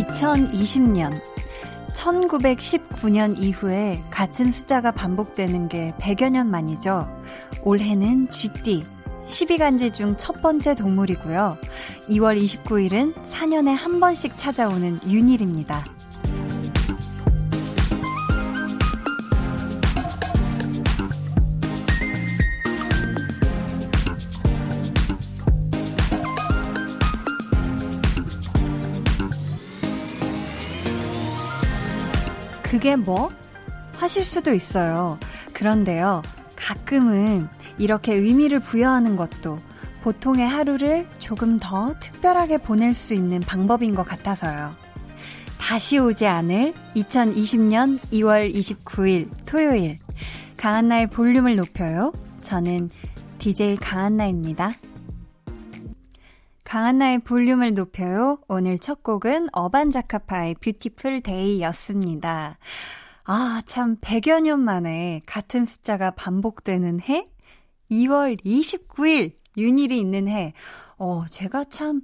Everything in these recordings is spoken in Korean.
2020년 1919년 이후에 같은 숫자가 반복되는 게 100여 년 만이죠. 올해는 쥐띠, 12간지 중 첫 번째 동물이고요. 2월 29일은 4년에 한 번씩 찾아오는 윤일입니다. 그게 뭐? 하실 수도 있어요. 그런데요, 가끔은 이렇게 의미를 부여하는 것도 보통의 하루를 조금 더 특별하게 보낼 수 있는 방법인 것 같아서요. 다시 오지 않을 2020년 2월 29일 토요일. 강한나의 볼륨을 높여요. 저는 DJ 강한나입니다. 강한나의 볼륨을 높여요. 오늘 첫 곡은 어반자카파의 Beautiful Day였습니다. 아, 참, 100여 년 만에 같은 숫자가 반복되는 해? 2월 29일, 윤일이 있는 해. 어, 제가 참,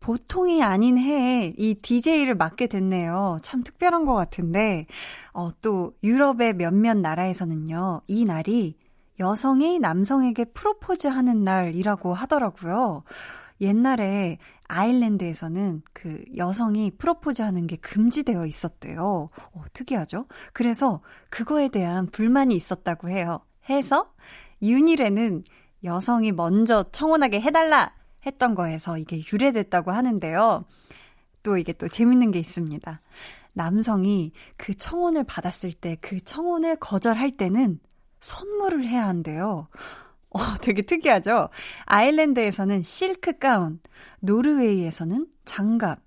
보통이 아닌 해에 이 DJ를 맡게 됐네요. 참 특별한 것 같은데, 어, 또, 유럽의 몇몇 나라에서는요, 이 날이 여성이 남성에게 프로포즈 하는 날이라고 하더라고요. 옛날에 아일랜드에서는 그 여성이 프로포즈 하는 게 금지되어 있었대요. 어, 특이하죠? 그래서 그거에 대한 불만이 있었다고 해요. 해서 윤일에는 여성이 먼저 청혼하게 해달라 했던 거에서 이게 유래됐다고 하는데요. 또 이게 또 재밌는 게 있습니다. 남성이 그 청혼을 받았을 때 그 청혼을 거절할 때는 선물을 해야 한대요. 어, 되게 특이하죠? 아일랜드에서는 실크 가운, 노르웨이에서는 장갑.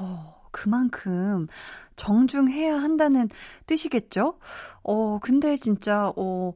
어, 그만큼 정중해야 한다는 뜻이겠죠? 어, 근데 진짜, 어,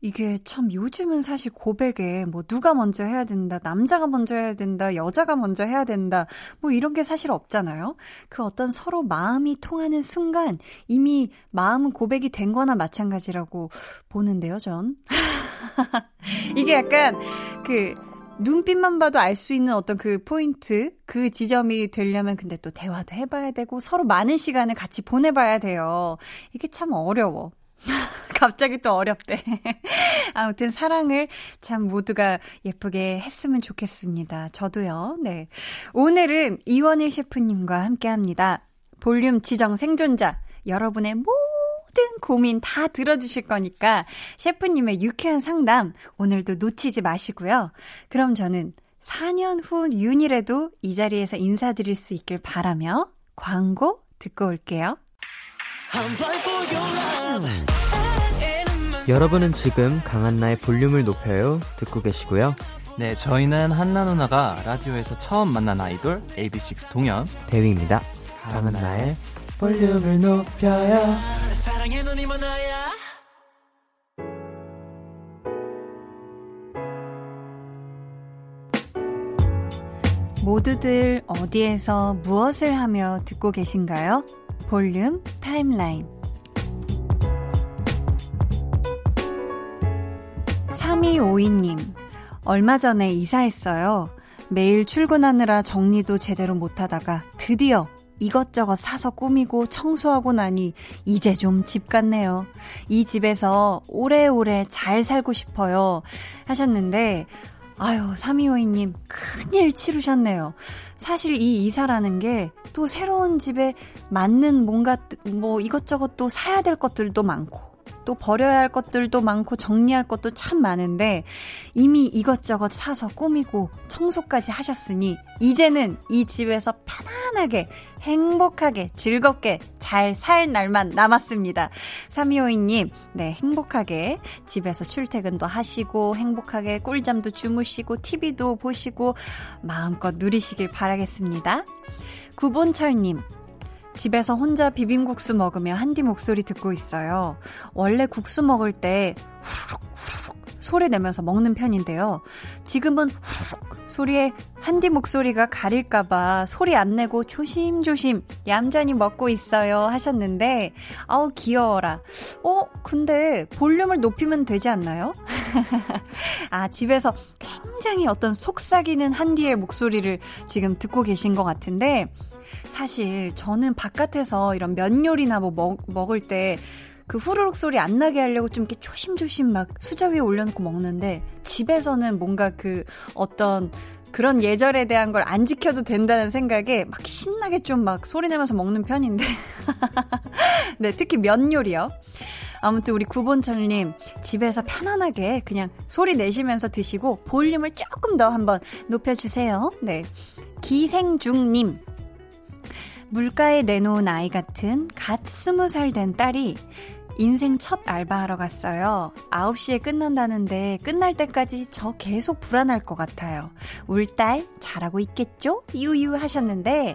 이게 참 요즘은 사실 고백에 뭐 누가 먼저 해야 된다, 남자가 먼저 해야 된다, 여자가 먼저 해야 된다, 뭐 이런 게 사실 없잖아요. 그 어떤 서로 마음이 통하는 순간 이미 마음은 고백이 된 거나 마찬가지라고 보는데요, 전. 이게 약간 그 눈빛만 봐도 알 수 있는 어떤 그 포인트, 그 지점이 되려면 근데 또 대화도 해봐야 되고 서로 많은 시간을 같이 보내봐야 돼요. 이게 참 어려워. 갑자기 또 어렵대. 아무튼 사랑을 참 모두가 예쁘게 했으면 좋겠습니다. 저도요. 네. 오늘은 이원일 셰프님과 함께 합니다. 볼륨 지정 생존자. 여러분의 모든 고민 다 들어주실 거니까 셰프님의 유쾌한 상담 오늘도 놓치지 마시고요. 그럼 저는 4년 후 윤일에도 이 자리에서 인사드릴 수 있길 바라며 광고 듣고 올게요. 여러분은 지금 강한나의 볼륨을 높여요 듣고 계시고요. 네, 저희는 한나 누나가 라디오에서 처음 만난 아이돌 AB6 동현 대위입니다. 강한나의 볼륨을 높여요. 모두들 어디에서 무엇을 하며 듣고 계신가요? 볼륨 타임라인 3252님, 얼마 전에 이사했어요. 매일 출근하느라 정리도 제대로 못하다가 드디어 이것저것 사서 꾸미고 청소하고 나니 이제 좀 집 같네요. 이 집에서 오래오래 잘 살고 싶어요. 하셨는데, 아유, 3252님, 큰일 치르셨네요. 사실 이 이사라는 게 또 새로운 집에 맞는 뭔가, 뭐 이것저것 또 사야 될 것들도 많고, 또 버려야 할 것들도 많고 정리할 것도 참 많은데 이미 이것저것 사서 꾸미고 청소까지 하셨으니 이제는 이 집에서 편안하게 행복하게 즐겁게 잘 살 날만 남았습니다. 3252님, 네, 행복하게 집에서 출퇴근도 하시고 행복하게 꿀잠도 주무시고 TV도 보시고 마음껏 누리시길 바라겠습니다. 구본철님, 집에서 혼자 비빔국수 먹으며 한디 목소리 듣고 있어요. 원래 국수 먹을 때 후룩 후룩 소리 내면서 먹는 편인데요. 지금은 후룩 소리에 한디 목소리가 가릴까봐 소리 안 내고 조심조심 얌전히 먹고 있어요 하셨는데 아우 귀여워라. 어 근데 볼륨을 높이면 되지 않나요? 아 집에서 굉장히 어떤 속삭이는 한디의 목소리를 지금 듣고 계신 것 같은데 사실 저는 바깥에서 이런 면 요리나 뭐 먹, 먹을 때 그 후루룩 소리 안 나게 하려고 좀 이렇게 조심조심 막 수저 위에 올려놓고 먹는데 집에서는 뭔가 그 어떤 그런 예절에 대한 걸 안 지켜도 된다는 생각에 막 신나게 좀 막 소리 내면서 먹는 편인데. 네, 특히 면 요리요. 아무튼 우리 구본철님 집에서 편안하게 그냥 소리 내시면서 드시고 볼륨을 조금 더 한번 높여주세요. 네. 기생중님. 물가에 내놓은 아이 같은 갓 스무 살된 딸이 인생 첫 알바하러 갔어요. 9시에 끝난다는데 끝날 때까지 저 계속 불안할 것 같아요. 울 딸 잘하고 있겠죠? 유유 하셨는데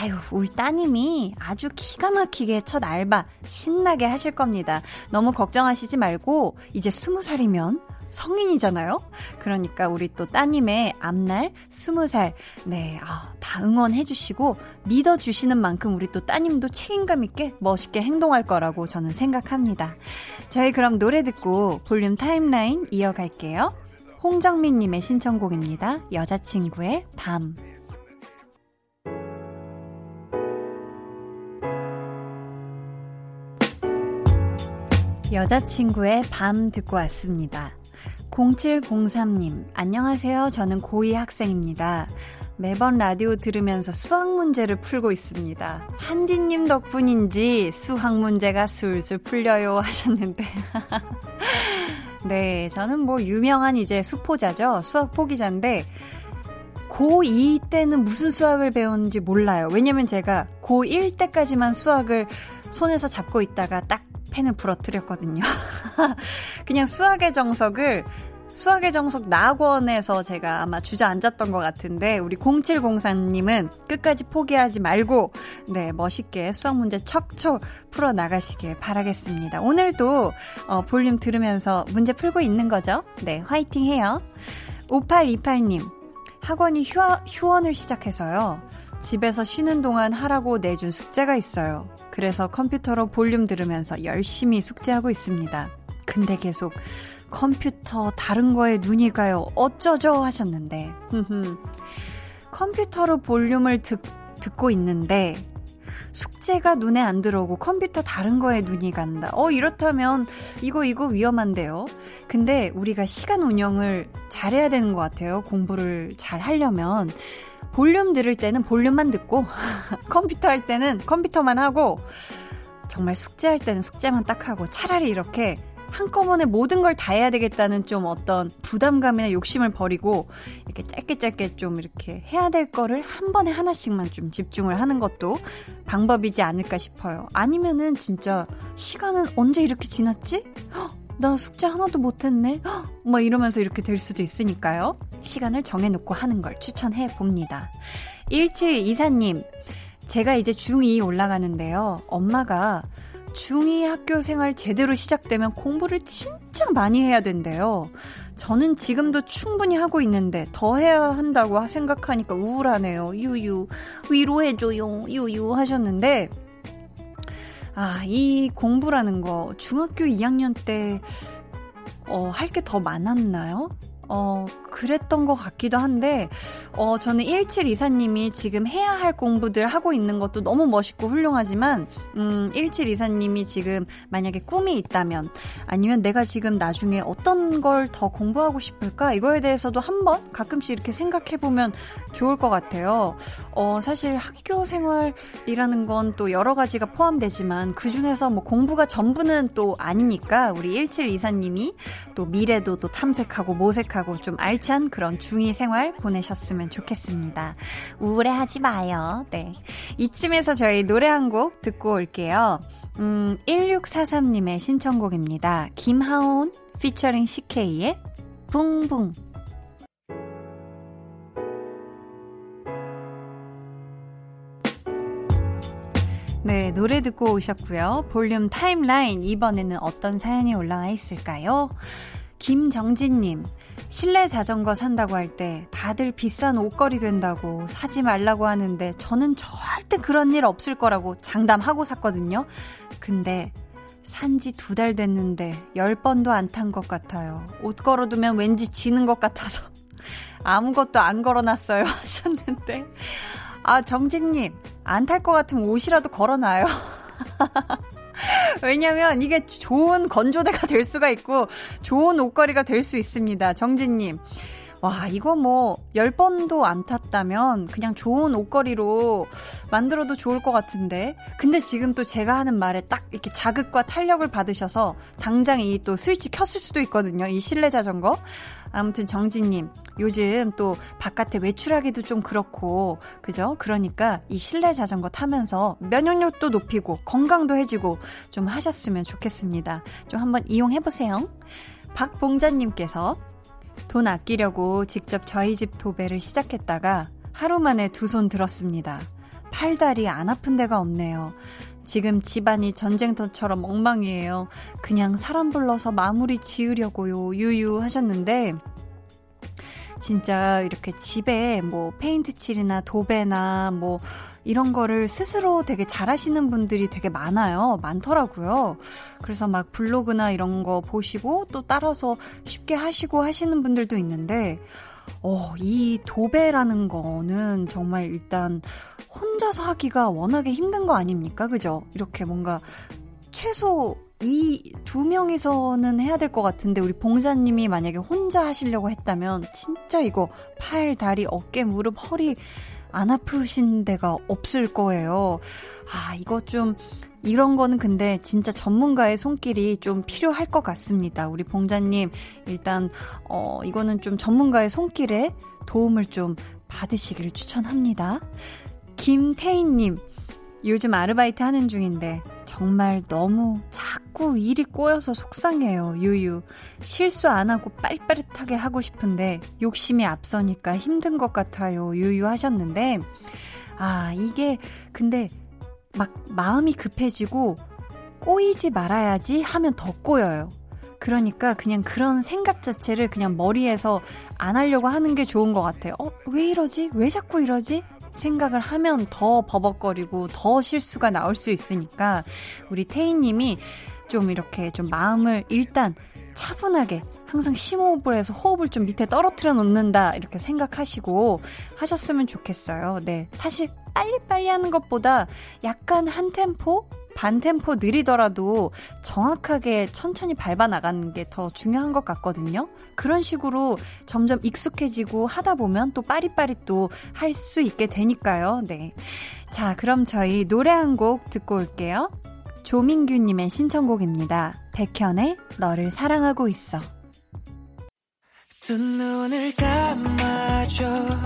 아유 울 따님이 아주 기가 막히게 첫 알바 신나게 하실 겁니다. 너무 걱정하시지 말고 이제 20살이면 성인이잖아요? 그러니까 우리 또 따님의 앞날 20살, 네, 아, 다 응원해주시고 믿어주시는 만큼 우리 또 따님도 책임감 있게 멋있게 행동할 거라고 저는 생각합니다. 저희 그럼 노래 듣고 볼륨 타임라인 이어갈게요. 홍정민님의 신청곡입니다. 여자친구의 밤. 여자친구의 밤 듣고 왔습니다. 0703님, 안녕하세요. 저는 고2 학생입니다. 매번 라디오 들으면서 수학 문제를 풀고 있습니다. 한디님 덕분인지 수학 문제가 술술 풀려요 하셨는데. 네, 저는 뭐 유명한 이제 수포자죠. 수학 포기자인데, 고2 때는 무슨 수학을 배웠는지 몰라요. 왜냐면 제가 고1 때까지만 수학을 손에서 잡고 있다가 딱 펜을 부러뜨렸거든요. 그냥 수학의 정석을 수학의 정석 나학원에서 제가 아마 주저앉았던 것 같은데 우리 0704님은 끝까지 포기하지 말고 네 멋있게 수학 문제 척척 풀어 나가시길 바라겠습니다. 오늘도 어, 볼륨 들으면서 문제 풀고 있는 거죠? 네 화이팅 해요. 5828님 학원이 휴, 휴원을 시작해서요. 집에서 쉬는 동안 하라고 내준 숙제가 있어요. 그래서 컴퓨터로 볼륨 들으면서 열심히 숙제하고 있습니다. 근데 계속 컴퓨터 다른 거에 눈이 가요. 어쩌죠? 하셨는데. 컴퓨터로 볼륨을 듣, 듣고 있는데 숙제가 눈에 안 들어오고 컴퓨터 다른 거에 눈이 간다. 어, 이렇다면 이거 이거 위험한데요. 근데 우리가 시간 운영을 잘해야 되는 것 같아요. 공부를 잘 하려면. 볼륨 들을 때는 볼륨만 듣고 컴퓨터 할 때는 컴퓨터만 하고 정말 숙제할 때는 숙제만 딱 하고 차라리 이렇게 한꺼번에 모든 걸 다 해야 되겠다는 좀 어떤 부담감이나 욕심을 버리고 이렇게 짧게 짧게 좀 이렇게 해야 될 거를 한 번에 하나씩만 좀 집중을 하는 것도 방법이지 않을까 싶어요. 아니면은 진짜 시간은 언제 이렇게 지났지? 나 숙제 하나도 못했네? 막 이러면서 이렇게 될 수도 있으니까요. 시간을 정해놓고 하는 걸 추천해 봅니다. 1724님, 제가 이제 중2 올라가는데요. 엄마가 중2 학교 생활 제대로 시작되면 공부를 진짜 많이 해야 된대요. 저는 지금도 충분히 하고 있는데 더 해야 한다고 생각하니까 우울하네요. 유유. 위로해줘요. 유유 하셨는데, 아, 이 공부라는 거 중학교 2학년 때, 어, 할 게 더 많았나요? 어, 그랬던 것 같기도 한데, 어, 저는 1724님이 지금 해야 할 공부들 하고 있는 것도 너무 멋있고 훌륭하지만, 음, 1724님이 지금 만약에 꿈이 있다면, 아니면 내가 지금 나중에 어떤 걸 더 공부하고 싶을까? 이거에 대해서도 한번 가끔씩 이렇게 생각해보면 좋을 것 같아요. 어, 사실 학교 생활이라는 건 또 여러 가지가 포함되지만, 그 중에서 뭐 공부가 전부는 또 아니니까, 우리 1724님이 또 미래도 또 탐색하고 모색하고 행복하고 좀 알찬 그런 중2 생활 보내셨으면 좋겠습니다. 우울해하지 마요. 네. 이쯤에서 저희 노래 한 곡 듣고 올게요. 음, 1643님의 신청곡입니다. 김하온 피처링 CK의 붕붕. 네, 노래 듣고 오셨고요. 볼륨 타임라인 이번에는 어떤 사연이 올라와 있을까요? 김정진님, 실내 자전거 산다고 할 때 다들 비싼 옷걸이 된다고 사지 말라고 하는데 저는 절대 그런 일 없을 거라고 장담하고 샀거든요. 근데 산지 두 달 됐는데 열 번도 안 탄 것 같아요. 옷 걸어두면 왠지 지는 것 같아서 아무것도 안 걸어놨어요 하셨는데 아 정진님 안 탈 것 같으면 옷이라도 걸어놔요. 왜냐면 이게 좋은 건조대가 될 수가 있고 좋은 옷걸이가 될 수 있습니다. 정진님. 와, 이거 뭐, 10번도 안 탔다면 그냥 좋은 옷걸이로 만들어도 좋을 것 같은데. 근데 지금 또 제가 하는 말에 딱 이렇게 자극과 탄력을 받으셔서 당장 이 또 스위치 켰을 수도 있거든요. 이 실내 자전거. 아무튼 정진님, 요즘 또 바깥에 외출하기도 좀 그렇고, 그죠? 그러니까 이 실내 자전거 타면서 면역력도 높이고 건강도 해지고 좀 하셨으면 좋겠습니다. 좀 한번 이용해보세요. 박봉자님께서 돈 아끼려고 직접 저희 집 도배를 시작했다가 하루 만에 두 손 들었습니다. 팔다리 안 아픈 데가 없네요. 지금 집안이 전쟁터처럼 엉망이에요. 그냥 사람 불러서 마무리 지으려고요. 유유 하셨는데, 진짜 이렇게 집에 뭐 페인트 칠이나 도배나 뭐 이런 거를 스스로 되게 잘하시는 분들이 되게 많아요. 많더라고요. 그래서 막 블로그나 이런 거 보시고 또 따라서 쉽게 하시고 하시는 분들도 있는데, 어, 이 도배라는 거는 정말 일단 혼자서 하기가 워낙에 힘든 거 아닙니까? 그죠? 이렇게 뭔가 최소 이 두 명이서는 해야 될 것 같은데 우리 봉사님이 만약에 혼자 하시려고 했다면 진짜 이거 팔, 다리, 어깨, 무릎, 허리 안 아프신 데가 없을 거예요. 아, 이거 좀 이런 거는 근데 진짜 전문가의 손길이 좀 필요할 것 같습니다. 우리 봉자님, 일단, 어, 이거는 좀 전문가의 손길에 도움을 좀 받으시기를 추천합니다. 김태희님, 요즘 아르바이트 하는 중인데, 정말 너무 자꾸 일이 꼬여서 속상해요, 유유. 실수 안 하고 빠릿빠릿하게 하고 싶은데, 욕심이 앞서니까 힘든 것 같아요, 유유 하셨는데, 아, 이게, 근데, 막 마음이 급해지고 꼬이지 말아야지 하면 더 꼬여요. 그러니까 그냥 그런 생각 자체를 그냥 머리에서 안 하려고 하는 게 좋은 것 같아요. 어, 왜 이러지? 왜 자꾸 이러지? 생각을 하면 더 버벅거리고 더 실수가 나올 수 있으니까 우리 태희님이 좀 이렇게 좀 마음을 일단 차분하게 항상 심호흡을 해서 호흡을 좀 밑에 떨어뜨려 놓는다 이렇게 생각하시고 하셨으면 좋겠어요. 네. 사실 빨리빨리 하는 것보다 약간 한 템포 반 템포 느리더라도 정확하게 천천히 밟아 나가는 게 더 중요한 것 같거든요. 그런 식으로 점점 익숙해지고 하다 보면 또 빠리빠리 또 할 수 있게 되니까요. 네. 자, 그럼 저희 노래 한 곡 듣고 올게요. 조민규님의 신청곡입니다. 백현의 너를 사랑하고 있어. 두 눈을 감아줘.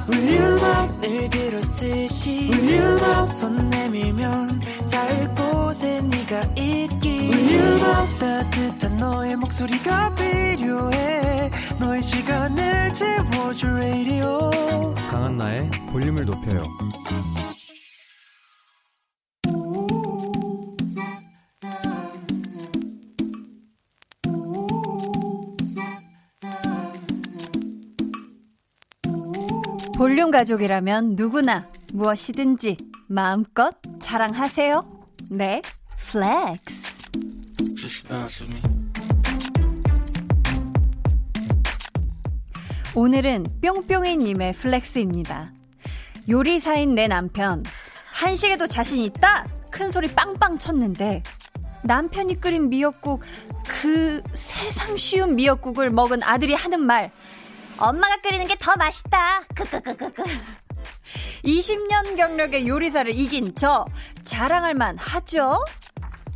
울륨업 늘 그렇듯이 울륨업 손 내밀면 닿을 곳에 네가 있기. 울륨업 따뜻한 너의 목소리가 필요해. 너의 시간을 채워줄 radio. 강한나의 볼륨을 높여요 볼륨 가족이라면 누구나 무엇이든지 마음껏 자랑하세요. 네, 플렉스. 오늘은 뿅뿅이님의 flex입니다. 요리사인 내 남편, 한식에도 자신 있다! 큰 소리 빵빵 쳤는데, 남편이 끓인 미역국, 그 세상 쉬운 미역국을 먹은 아들이 하는 말, 엄마가 끓이는 게 더 맛있다. 크크크크크. 20년 경력의 요리사를 이긴 저 자랑할 만 하죠?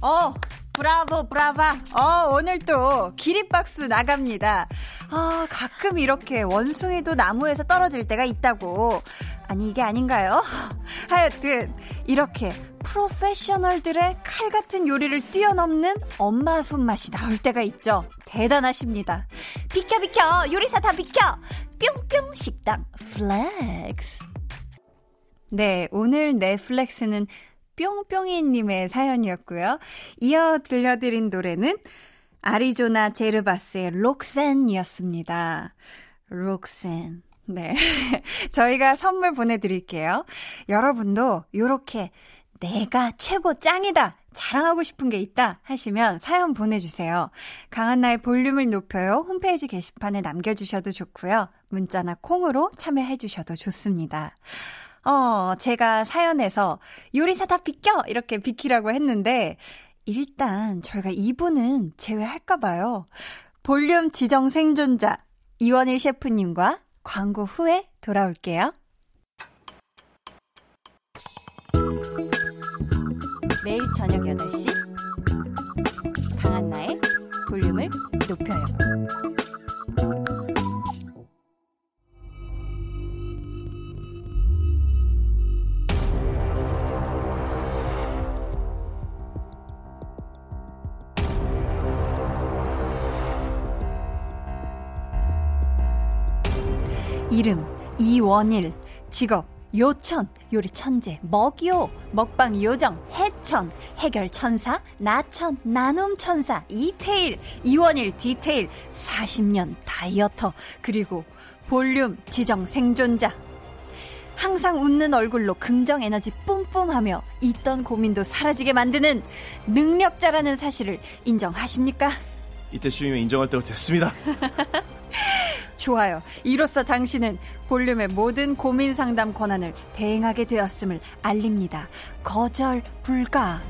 어, 브라보, 브라바. 어, 오늘 또 기립박수 나갑니다. 아, 가끔 이렇게 원숭이도 나무에서 떨어질 때가 있다고. 아니, 이게 아닌가요? 하여튼, 이렇게 프로페셔널들의 칼 같은 요리를 뛰어넘는 엄마 손맛이 나올 때가 있죠. 대단하십니다. 비켜, 비켜! 요리사 다 비켜! 뿅뿅 식당 flex. 네, 오늘 넷플렉스는 뿅뿅이님의 사연이었고요. 이어 들려드린 노래는 아리조나 제르바스의 록센이었습니다. 록센. 네. 저희가 선물 보내드릴게요. 여러분도 요렇게 내가 최고 짱이다! 자랑하고 싶은 게 있다 하시면 사연 보내주세요. 강한나의 볼륨을 높여요. 홈페이지 게시판에 남겨주셔도 좋고요. 문자나 콩으로 참여해주셔도 좋습니다. 어, 제가 사연에서 요리사 다 비켜! 이렇게 비키라고 했는데, 일단 저희가 이분은 제외할까봐요. 볼륨 지정 생존자, 이원일 셰프님과 광고 후에 돌아올게요. 매일 저녁 8시, 강한나의 볼륨을 높여요. 이름 이원일 직업 요천 요리 천재 먹요 먹방 요정 해천 해결 천사 나천 나눔 천사 이태일 이원일 디테일 40년 다이어터 그리고 볼륨 지정 생존자 항상 웃는 얼굴로 긍정 에너지 뿜뿜하며 있던 고민도 사라지게 만드는 능력자라는 사실을 인정하십니까? 이때쯤이면 인정할 때가 됐습니다. 좋아요. 이로써 당신은 볼륨의 모든 고민 상담 권한을 대행하게 되었음을 알립니다. 거절 불가.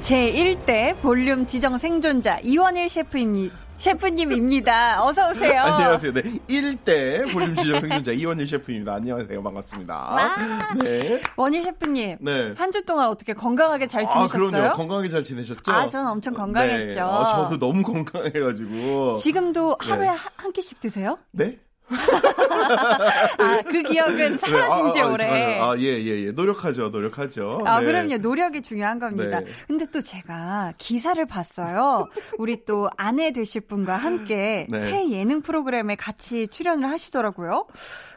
제1대 볼륨 지정 생존자 이원일 셰프입니다. 셰프님입니다. 어서 오세요. 안녕하세요. 네. 1대 볼륨 지정 생존자 이원일 셰프입니다. 안녕하세요. 반갑습니다. 와. 네. 원일 셰프님. 네. 한 주 동안 어떻게 건강하게 잘 아, 지내셨어요? 그럼요. 건강하게 잘 지내셨죠? 아, 저는 엄청 건강했죠. 네. 아, 저도 너무 건강해가지고. 지금도 하루에 네. 한, 한 끼씩 드세요? 네? 아, 그 기억은 사라진 지 아, 아, 오래. 아, 예, 예, 예. 노력하죠, 노력하죠. 아, 네. 그럼요. 노력이 중요한 겁니다. 네. 근데 또 제가 기사를 봤어요. 우리 또 아내 되실 분과 함께 네. 새 예능 프로그램에 같이 출연을 하시더라고요.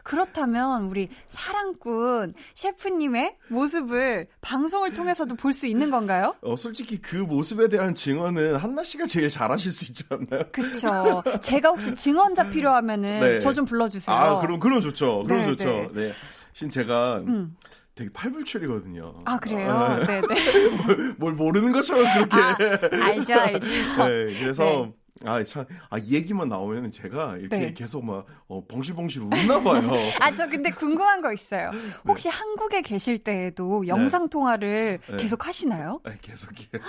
그렇다면 우리 사랑꾼 셰프님의 모습을 방송을 통해서도 볼 수 있는 건가요? 어, 솔직히 그 모습에 대한 증언은 한나 씨가 제일 잘하실 수 있지 않나요? 그쵸. 제가 혹시 증언자 필요하면은 네. 저좀 불러주세요. 아, 그럼, 그럼 좋죠. 그럼 네, 좋죠. 네. 네. 신 제가 음. 되게 팔불출이거든요. 아, 그래요? 네. 네네. 뭘 모르는 것처럼 그렇게. 아, 알죠, 알죠. 네, 그래서 네. 아, 참, 아, 이 얘기만 나오면 제가 이렇게 네. 계속 막, 어, 벙실벙실 웃나 봐요. 아, 저 근데 궁금한 거 있어요. 혹시 한국에 계실 때에도 영상 통화를 네. 계속 하시나요? 아, 계속해요.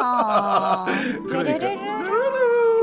아, 그러니까.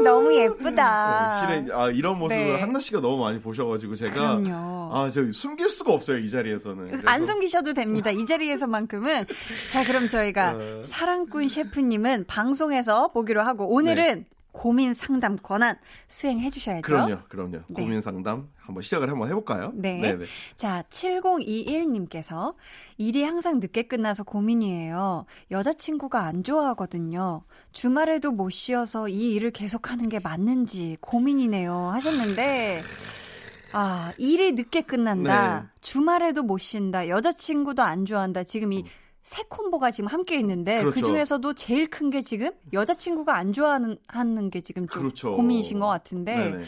너무 예쁘다. 네, 실은, 아, 이런 모습을 네. 한나 씨가 너무 많이 보셔가지고 제가. 그럼요. 아, 저 숨길 수가 없어요, 이 자리에서는. 그래서- 안 숨기셔도 됩니다. 이 자리에서만큼은. 자, 그럼 저희가 어. 사랑꾼 셰프님은 방송에서 보기로 하고 오늘은 고민 상담 권한 수행해 주셔야죠. 그럼요, 그럼요. 네. 고민 상담 한번 시작을 한번 해볼까요? 네. 네네. 자, 7021님께서 일이 항상 늦게 끝나서 고민이에요. 여자친구가 안 좋아하거든요. 주말에도 못 쉬어서 이 일을 계속하는 게 맞는지 고민이네요. 하셨는데, 아, 일이 늦게 끝난다. 네. 주말에도 못 쉰다. 여자친구도 안 좋아한다. 지금 이 새 콤보가 지금 함께 있는데 그 그렇죠. 중에서도 제일 큰 게 지금 여자친구가 안 좋아하는 하는 게 지금 좀 그렇죠. 고민이신 것 같은데 네네.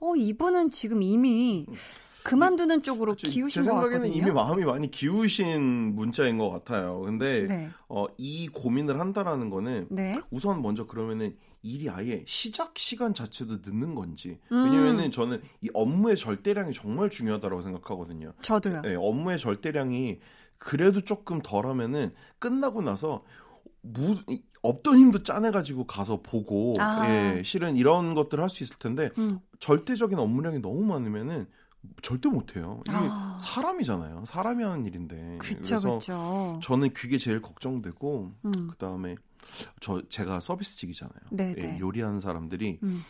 어 이분은 지금 이미 그만두는 쪽으로 제- 기우신 제것 생각에는 같거든요. 이미 마음이 많이 기우신 문자인 것 같아요. 근데 네. 어, 이 고민을 한다라는 거는 네. 우선 먼저 그러면은 일이 아예 시작 시간 자체도 늦는 건지 음. 왜냐면은 저는 이 업무의 절대량이 정말 중요하다고 생각하거든요. 저도요. 네, 업무의 절대량이 그래도 조금 덜하면은 끝나고 나서 무, 이- 없던 힘도 짜내가지고 가서 보고 아. 예, 실은 이런 것들을 할 수 있을 텐데 음. 절대적인 업무량이 너무 많으면은 절대 못해요. 이게 아. 사람이잖아요. 사람이 하는 일인데. 그쵸, 그래서 그쵸. 저는 그게 제일 걱정되고 음. 그 다음에 저 제가 서비스직이잖아요. 네, 예, 네. 요리하는 사람들이 음.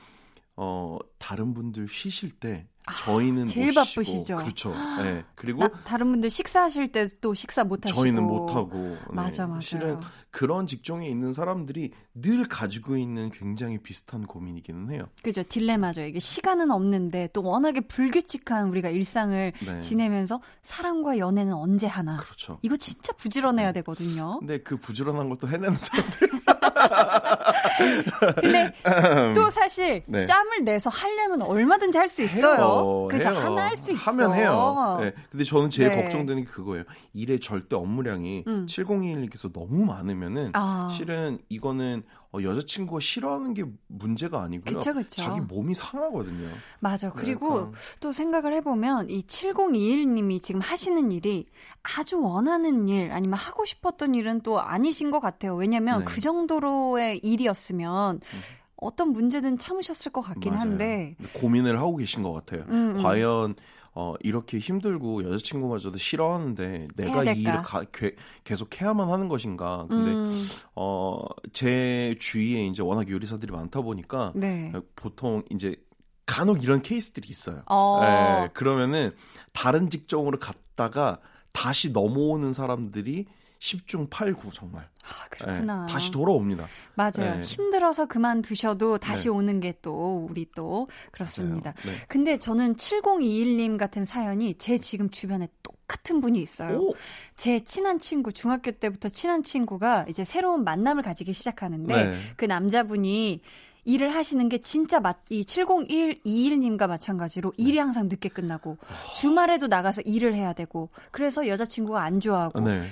어 다른 분들 쉬실 때 저희는 아, 제일 못 쉬고 바쁘시죠. 그렇죠. 예. 그리고 나, 다른 분들 식사하실 때 또 식사 못 하시고 저희는 못 하고 맞아, 맞아요. 실은 그런 직종에 있는 사람들이 늘 가지고 있는 굉장히 비슷한 고민이기는 해요. 그죠 딜레마죠 이게 시간은 없는데 또 워낙에 불규칙한 우리가 일상을 네. 지내면서 사랑과 연애는 언제 하나 그렇죠. 이거 진짜 부지런해야 되거든요 근데 그 부지런한 것도 해내는 사람들 근데 또 사실 네. 짬을 내서 하려면 얼마든지 할 수 있어요 해요. 그래서 해요. 하나 할 수 있어. 하면 해요. 네. 근데 저는 제일 네. 걱정되는 게 그거예요. 일의 절대 업무량이 음. 7021님께서 너무 많으면은 아. 실은 이거는 어, 여자친구가 싫어하는 게 문제가 아니고요. 그쵸, 그쵸. 자기 몸이 상하거든요. 맞아. 그리고 약간. 또 생각을 해보면 이 7021님이 지금 하시는 일이 아주 원하는 일 아니면 하고 싶었던 일은 또 아니신 것 같아요. 왜냐면 네. 그 정도로의 일이었으면 어떤 문제든 참으셨을 것 같긴 맞아요. 한데. 고민을 하고 계신 것 같아요. 음, 음. 과연 어, 이렇게 힘들고 여자친구마저도 싫어하는데 내가 이 일을? 가, 게- 계속 해야만 하는 것인가. 근데 음, 어, 제 주위에 이제 워낙 요리사들이 많다 보니까 네. 보통 이제 간혹 이런 케이스들이 있어요. 어. 예, 그러면은 다른 직종으로 갔다가 다시 넘어오는 사람들이 10중 8구 정말. 아, 그렇구나. 예, 다시 돌아옵니다. 맞아요. 네. 힘들어서 그만두셔도 다시 네. 오는 게 또 우리 또 그렇습니다. 네. 근데 저는 7021님 같은 사연이 제 지금 주변에 똑같은 분이 있어요. 오, 제 친한 친구, 중학교 때부터 친한 친구가 이제 새로운 만남을 가지기 시작하는데 네. 그 남자분이 일을 하시는 게 진짜 맞, 이 70121님과 마찬가지로 일이 항상 늦게 끝나고 주말에도 나가서 일을 해야 되고 그래서 여자친구가 안 좋아하고 네.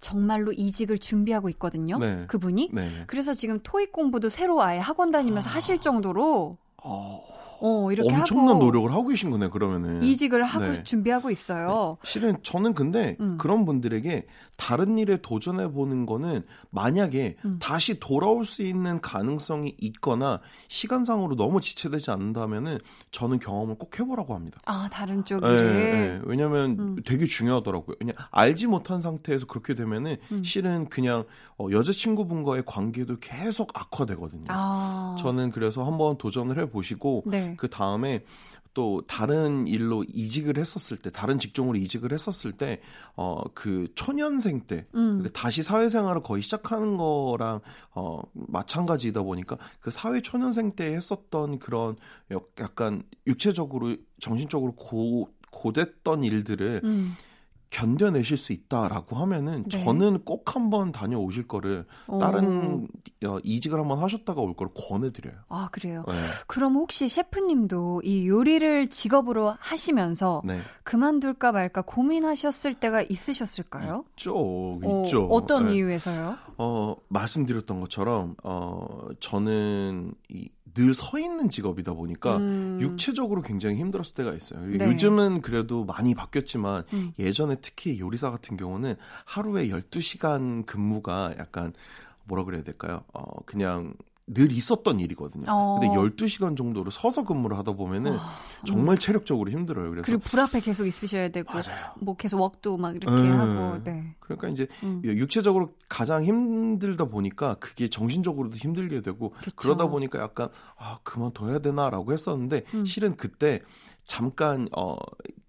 정말로 이직을 준비하고 있거든요. 네. 그분이. 네. 그래서 지금 토익 공부도 새로 아예 학원 다니면서 하실 정도로 어, 어, 이렇게 엄청난 노력을 하고 계신 거네, 그러면은. 이직을 하고 네. 준비하고 있어요. 실은 저는 근데 음. 그런 분들에게 다른 일에 도전해 보는 거는 만약에 음. 다시 돌아올 수 있는 가능성이 있거나 시간상으로 너무 지체되지 않는다면은 저는 경험을 꼭 해보라고 합니다. 아, 다른 쪽에. 예, 예. 왜냐면 음. 되게 중요하더라고요. 그냥 알지 못한 상태에서 그렇게 되면은 음. 실은 그냥 어, 여자친구분과의 관계도 계속 악화되거든요. 아. 저는 그래서 한번 도전을 해 보시고 네. 그 다음에 또 다른 일로 이직을 했었을 때, 다른 직종으로 이직을 했었을 때, 어, 그 초년생 때, 음. 그러니까 다시 사회생활을 거의 시작하는 거랑, 어, 마찬가지이다 보니까 그 사회 초년생 때 했었던 그런 역- 약간 육체적으로, 정신적으로 고, 고됐던 일들을 음. 견뎌내실 수 있다라고 하면은 네. 저는 꼭 한번 다녀오실 거를 오. 다른 어, 이직을 한번 하셨다가 올 거를 권해드려요. 아, 그래요. 네. 그럼 혹시 셰프님도 이 요리를 직업으로 하시면서 네. 그만둘까 말까 고민하셨을 때가 있으셨을까요? 있죠, 어, 있죠. 어떤 네. 이유에서요? 어, 말씀드렸던 것처럼, 어, 저는 이, 늘 서 있는 직업이다 보니까 음. 육체적으로 굉장히 힘들었을 때가 있어요. 네. 요즘은 그래도 많이 바뀌었지만 음. 예전에 특히 요리사 같은 경우는 하루에 12시간 근무가 약간 뭐라 그래야 될까요? 어, 그냥 늘 있었던 일이거든요. 어. 근데 12시간 정도로 서서 근무를 하다 보면은 정말 체력적으로 힘들어요. 그래서 그리고 불 앞에 계속 있으셔야 되고 맞아요. 뭐 계속 웍도 막 이렇게 음. 하고 네. 그러니까 이제 음. 육체적으로 가장 힘들다 보니까 그게 정신적으로도 힘들게 되고 그쵸. 그러다 보니까 약간 아 그만둬야 되나라고 했었는데 음. 실은 그때 잠깐 어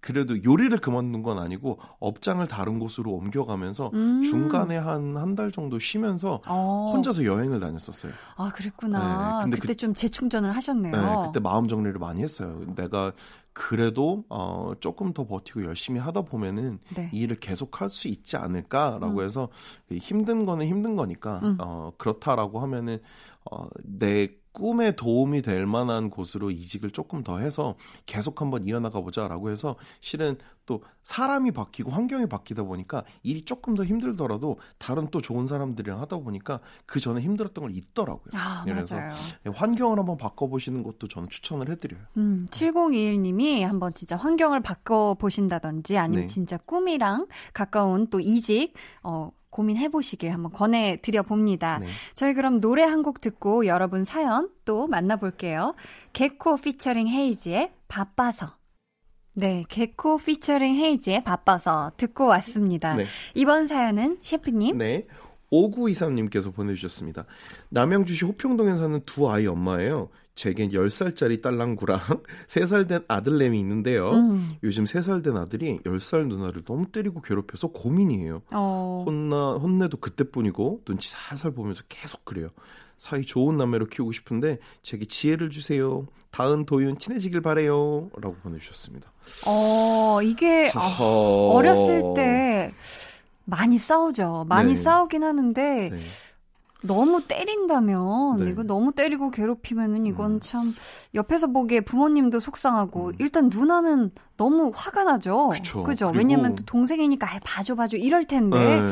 그래도 요리를 그만둔 건 아니고 업장을 다른 곳으로 옮겨가면서 음. 중간에 한 한 달 정도 쉬면서 어. 혼자서 여행을 다녔었어요. 아 그랬구나. 네, 근데 그때 그- 좀 재충전을 하셨네요. 네, 그때 마음 정리를 많이 했어요. 내가 그래도 어 조금 더 버티고 열심히 하다 보면은 네. 이 일을 계속 할 수 있지 않을까라고 음. 해서 힘든 거는 힘든 거니까 음. 어 그렇다라고 하면은 어내 꿈에 도움이 될 만한 곳으로 이직을 조금 더 해서 계속 한번 이어나가 보자라고 해서 실은 또 사람이 바뀌고 환경이 바뀌다 보니까 일이 조금 더 힘들더라도 다른 또 좋은 사람들이랑 하다 보니까 그 전에 힘들었던 걸 잊더라고요. 아 그래서 맞아요. 환경을 한번 바꿔보시는 것도 저는 추천을 해드려요. 음, 7021님이 한번 진짜 환경을 바꿔보신다든지 아니면 네. 진짜 꿈이랑 가까운 또 이직, 어, 고민해 보시길 한번 권해 드려 봅니다. 네. 저희 그럼 노래 한 곡 듣고 여러분 사연 또 만나볼게요. 개코 피처링 헤이지의 바빠서. 네, 개코 피처링 헤이지의 바빠서 듣고 왔습니다. 네. 이번 사연은 셰프님. 네. 5923님께서 보내주셨습니다. 남양주시 호평동에 사는 두 아이 엄마예요. 제겐 10살짜리 딸랑구랑 3살 된 아들내미 있는데요. 음, 요즘 3살 된 아들이 10살 누나를 너무 때리고 괴롭혀서 고민이에요. 어, 혼나, 혼내도 그때뿐이고 눈치 살살 보면서 계속 그래요. 사이 좋은 남매로 키우고 싶은데 제게 지혜를 주세요. 다은, 도윤 친해지길 바래요. 라고 보내주셨습니다. 어, 이게, 아, 허허. 어렸을 때 많이 싸우죠. 많이 네. 싸우긴 하는데 네. 너무 때린다면 네. 이거 너무 때리고 괴롭히면은 이건 음. 참 옆에서 보기에 부모님도 속상하고 음. 일단 누나는 너무 화가 나죠. 그쵸. 그죠? 왜냐면 또 동생이니까 아, 봐줘 봐줘 이럴 텐데 네.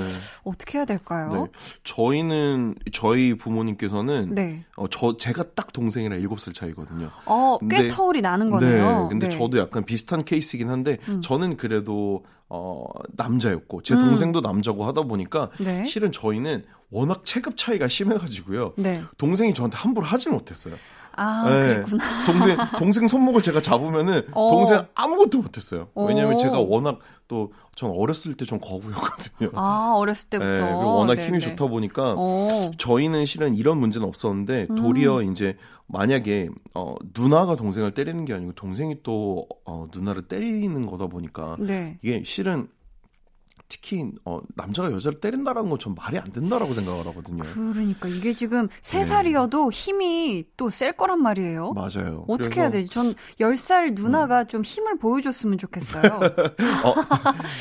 어떻게 해야 될까요? 네. 저희는 저희 부모님께서는 네. 어, 저 제가 딱 동생이랑 7살 차이거든요. 어, 꽤 터울이 나는 거네요. 네. 근데 네. 저도 약간 비슷한 케이스이긴 한데 음. 저는 그래도 어, 남자였고 제 음. 동생도 음. 남자고 하다 보니까 네. 실은 저희는 워낙 체급 차이가 심해가지고요. 네. 동생이 저한테 함부로 하질 못했어요. 아, 네. 그랬구나. 동생, 동생 손목을 제가 잡으면은 어. 동생 아무것도 못했어요. 왜냐면 하 제가 워낙 또, 전 어렸을 때 좀 거부였거든요. 아, 어렸을 때부터. 네, 워낙 네네. 힘이 좋다 보니까 어. 저희는 실은 이런 문제는 없었는데 도리어 음. 이제 만약에 어, 누나가 동생을 때리는 게 아니고 동생이 또 어, 누나를 때리는 거다 보니까 네. 이게 실은 특히 어, 남자가 여자를 때린다라는 건 전 말이 안 된다라고 생각을 하거든요. 그러니까 이게 지금 세 살이어도 네. 힘이 또 셀 거란 말이에요. 맞아요. 어떻게 해야 되지? 전 10살 누나가 음. 좀 힘을 보여줬으면 좋겠어요. 어,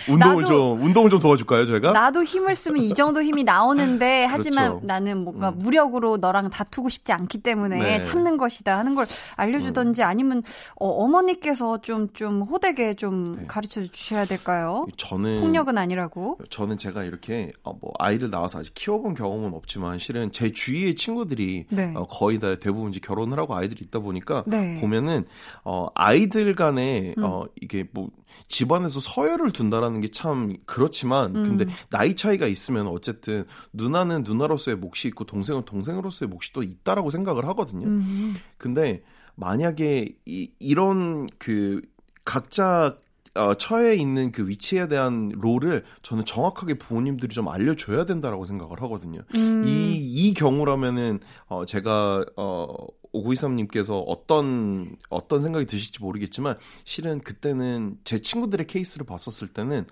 운동을 나도, 좀 운동을 좀 도와줄까요, 저희가? 나도 힘을 쓰면 이 정도 힘이 나오는데 하지만 그렇죠. 나는 뭔가 음. 무력으로 너랑 다투고 싶지 않기 때문에 네. 참는 것이다 하는 걸 알려주던지 음. 아니면 어, 머니께서 좀좀 좀 호되게 좀 네. 가르쳐 주셔야 될까요? 저는 폭력은 아니라 아니라고? 저는 제가 이렇게 어, 뭐 아이를 낳아서 아직 키워본 경험은 없지만 실은 제 주위의 친구들이 네. 어, 거의 다 대부분 이제 결혼을 하고 아이들이 있다 보니까 네. 보면은 어, 아이들 간에 음. 어, 이게 뭐 집안에서 서열을 둔다라는 게 참 그렇지만 음. 근데 나이 차이가 있으면 어쨌든 누나는 누나로서의 몫이 있고 동생은 동생으로서의 몫이 또 있다라고 생각을 하거든요. 음. 근데 만약에 이, 이런 그 각자 어, 처해 있는 그 위치에 대한 롤을 저는 정확하게 부모님들이 좀 알려줘야 된다라고 생각을 하거든요. 음. 이, 이 경우라면은, 어, 제가, 어, 오구이삼님께서 어떤, 어떤 생각이 드실지 모르겠지만, 실은 그때는 제 친구들의 케이스를 봤었을 때는,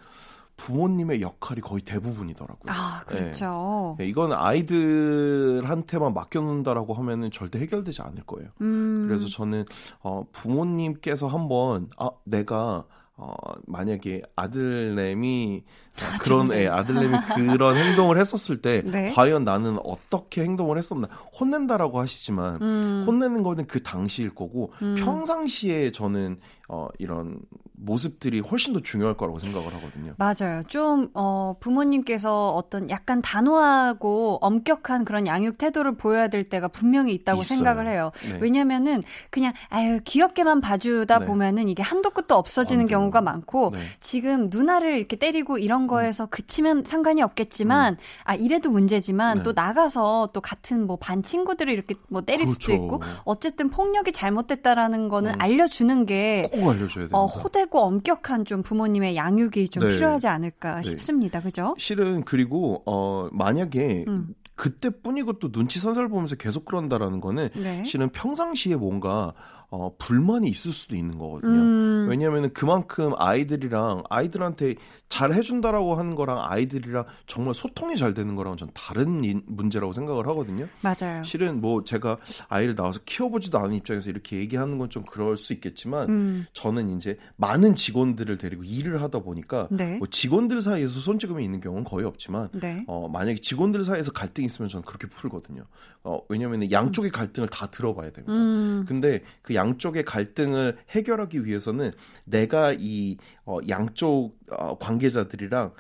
부모님의 역할이 거의 대부분이더라고요. 아, 그렇죠. 네. 네, 이건 아이들한테만 맡겨놓는다라고 하면은 절대 해결되지 않을 거예요. 음. 그래서 저는 어, 부모님께서 한번 아 내가 어, 만약에 아들내미 어, 그런 애 아들내미 그런 행동을 했었을 때 네? 과연 나는 어떻게 행동을 했었나 혼낸다라고 하시지만 음. 혼내는 거는 그 당시일 거고 음. 평상시에 저는 어, 이런 모습들이 훨씬 더 중요할 거라고 생각을 하거든요. 맞아요. 좀 어, 부모님께서 어떤 약간 단호하고 엄격한 그런 양육 태도를 보여야 될 때가 분명히 있다고 있어요. 생각을 해요. 네. 왜냐면은 그냥 아유 귀엽게만 봐주다 네. 보면은 이게 한도 끝도 없어지는 경우가 많고 네. 지금 누나를 이렇게 때리고 이런 음. 거에서 음. 그치면 상관이 없겠지만 음. 아 이래도 문제지만 네. 또 나가서 또 같은 뭐 반 친구들을 이렇게 뭐 때릴 그렇죠. 수도 있고 어쨌든 폭력이 잘못됐다라는 거는 음. 알려주는 게 꼭 알려줘야 돼요. 어, 호되 고 엄격한 좀 부모님의 양육이 좀 네. 필요하지 않을까 네. 싶습니다. 그죠? 실은 그리고 어 만약에 음. 그때뿐이고 또 눈치 선살 보면서 계속 그런다라는 거는 네. 실은 평상시에 뭔가 어, 불만이 있을 수도 있는 거거든요. 음. 왜냐하면 그만큼 아이들이랑 아이들한테 잘 해준다라고 하는 거랑 아이들이랑 정말 소통이 잘 되는 거랑은 전 다른 인, 문제라고 생각을 하거든요. 맞아요. 실은 뭐 제가 아이를 낳아서 키워보지도 않은 입장에서 이렇게 얘기하는 건 좀 그럴 수 있겠지만 음. 저는 이제 많은 직원들을 데리고 일을 하다 보니까 네. 뭐 직원들 사이에서 손찌검이 있는 경우는 거의 없지만 네. 어, 만약에 직원들 사이에서 갈등이 있으면 저는 그렇게 풀거든요. 어, 왜냐하면 양쪽의 갈등을 다 들어봐야 됩니다. 음. 근데 그 양쪽의 갈등을 해결하기 위해서는 내가 이 어, 양쪽 어, 관계자들이랑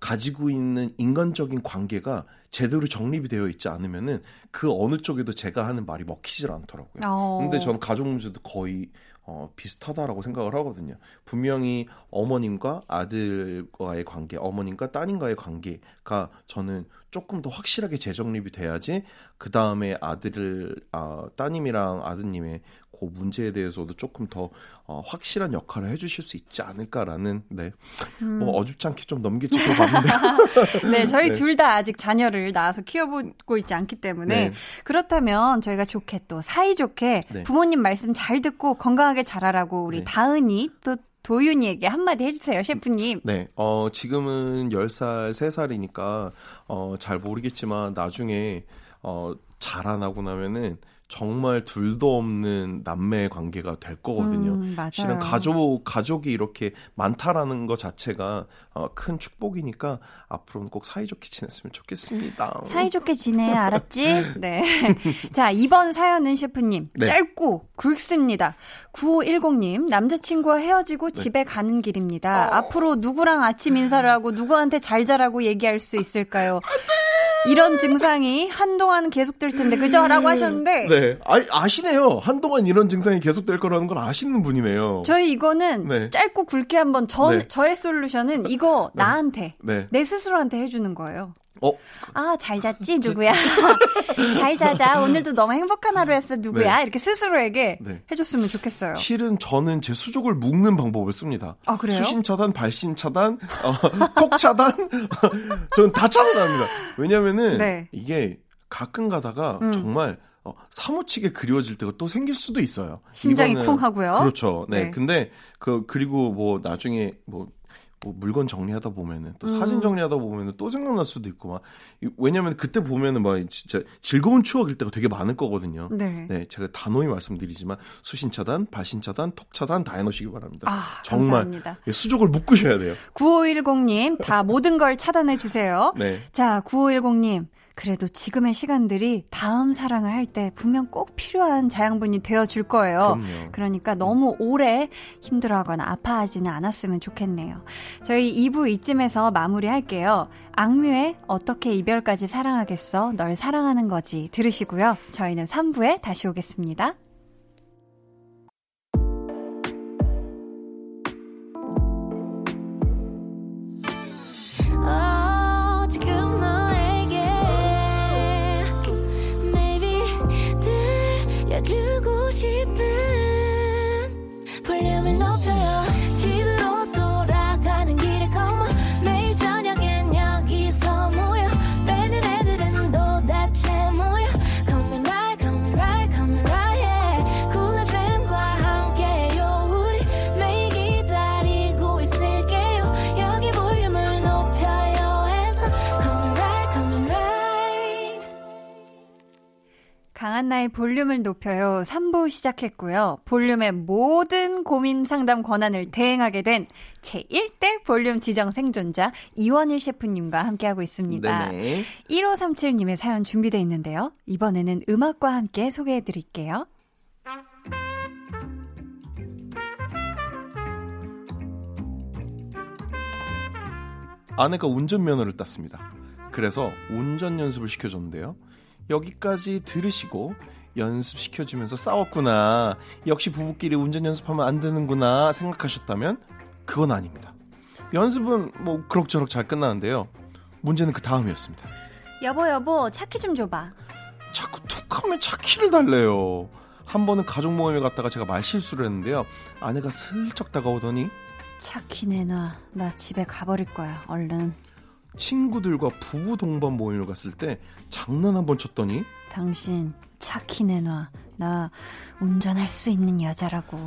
가지고 있는 인간적인 관계가 제대로 정립이 되어 있지 않으면은 그 어느 쪽에도 제가 하는 말이 먹히질 않더라고요. 어. 근데 저는 가족 문제도 거의 어, 비슷하다라고 생각을 하거든요. 분명히 어머님과 아들과의 관계, 어머님과 따님과의 관계가 저는 조금 더 확실하게 재정립이 돼야지 그 다음에 아들을 아, 따님이랑 아드님의 그 문제에 대해서도 조금 더 어, 확실한 역할을 해주실 수 있지 않을까라는 네. 음. 뭐 어줍지 않게 좀 넘기지도 봤는데. 네, 저희 네. 둘다 아직 자녀를 낳아서 키워보고 있지 않기 때문에 네. 그렇다면 저희가 좋게 또 사이좋게 네. 부모님 말씀 잘 듣고 건강하게 자라라고 우리 네. 다은이 또 도윤이에게 한마디 해주세요, 셰프님. 네, 어, 지금은 10살, 3살이니까, 어, 잘 모르겠지만, 나중에, 어, 자라나고 나면은, 정말 둘도 없는 남매 관계가 될 거거든요. 음. 실은 가족 가족이 이렇게 많다라는 것 자체가 어, 큰 축복이니까 앞으로는 꼭 사이좋게 지냈으면 좋겠습니다. 사이좋게 지내, 알았지? 네. 자, 이번 사연은 셰프님. 네. 짧고 굵습니다. 9510님, 남자친구와 헤어지고 네. 집에 가는 길입니다. 앞으로 누구랑 아침 인사를 하고 누구한테 잘 자라고 얘기할 수 있을까요? 이런 증상이 한동안 계속될 텐데, 그죠? 라고 하셨는데, 네, 아, 아시네요. 한동안 이런 증상이 계속될 거라는 걸 아시는 분이네요. 저희 이거는 네. 짧고 굵게 한번 전, 네. 저의 솔루션은 이거 나한테, 네. 내 스스로한테 해주는 거예요. 어, 아, 잘 잤지, 누구야? 잘 자자. 오늘도 너무 행복한 하루였어, 누구야? 네. 이렇게 스스로에게 네. 해줬으면 좋겠어요. 실은 저는 제 수족을 묶는 방법을 씁니다. 아, 그래요? 수신 차단, 발신 차단, 어, 톡 차단, 저는 다 차단합니다. 왜냐면은 네. 이게 가끔 가다가 음. 정말 어, 사무치게 그리워질 때가 또 생길 수도 있어요. 심장이 쿵 하고요. 그렇죠. 네. 네. 근데 그 그리고 뭐 나중에 뭐 뭐 물건 정리하다 보면은 또 음. 사진 정리하다 보면은 또 생각날 수도 있고 막 이- 왜냐면 그때 보면은 막 진짜 즐거운 추억일 때가 되게 많을 거거든요. 네. 네, 제가 단호히 말씀드리지만 수신 차단, 발신 차단, 톡 차단 다 해놓으시기 바랍니다. 아, 정말 감사합니다. 예, 수족을 묶으셔야 돼요. 9510님, 다 모든 걸 차단해 주세요. 네, 자, 9510님. 그래도 지금의 시간들이 다음 사랑을 할 때 분명 꼭 필요한 자양분이 되어 줄 거예요. 그럼요. 그러니까 너무 오래 힘들어하거나 아파하지는 않았으면 좋겠네요. 저희 2부 이쯤에서 마무리할게요. 악뮤의 어떻게 이별까지 사랑하겠어? 널 사랑하는 거지. 들으시고요. 저희는 3부에 다시 오겠습니다. 들려 강한나의 볼륨을 높여요. 3부 시작했고요. 볼륨의 모든 고민 상담 권한을 대행하게 된 제1대 볼륨 지정 생존자 이원일 셰프님과 함께하고 있습니다. 네네. 1537님의 사연 준비되어 있는데요. 이번에는 음악과 함께 소개해 드릴게요. 아내가 운전면허를 땄습니다. 그래서 운전 연습을 시켜줬는데요. 여기까지 들으시고 연습시켜주면서 싸웠구나. 역시 부부끼리 운전 연습하면 안 되는구나 생각하셨다면 그건 아닙니다. 연습은 뭐 그럭저럭 잘 끝나는데요. 문제는 그 다음이었습니다. 여보 여보 차키 좀 줘봐. 자꾸 툭하면 차키를 달래요. 한 번은 가족 모임에 갔다가 제가 말 실수를 했는데요. 아내가 슬쩍 다가오더니 차키 내놔. 나 집에 가버릴 거야. 얼른. 친구들과 부부 동반 모임을 갔을 때 장난 한 번 쳤더니 당신 차키 내놔. 나 운전할 수 있는 여자라고.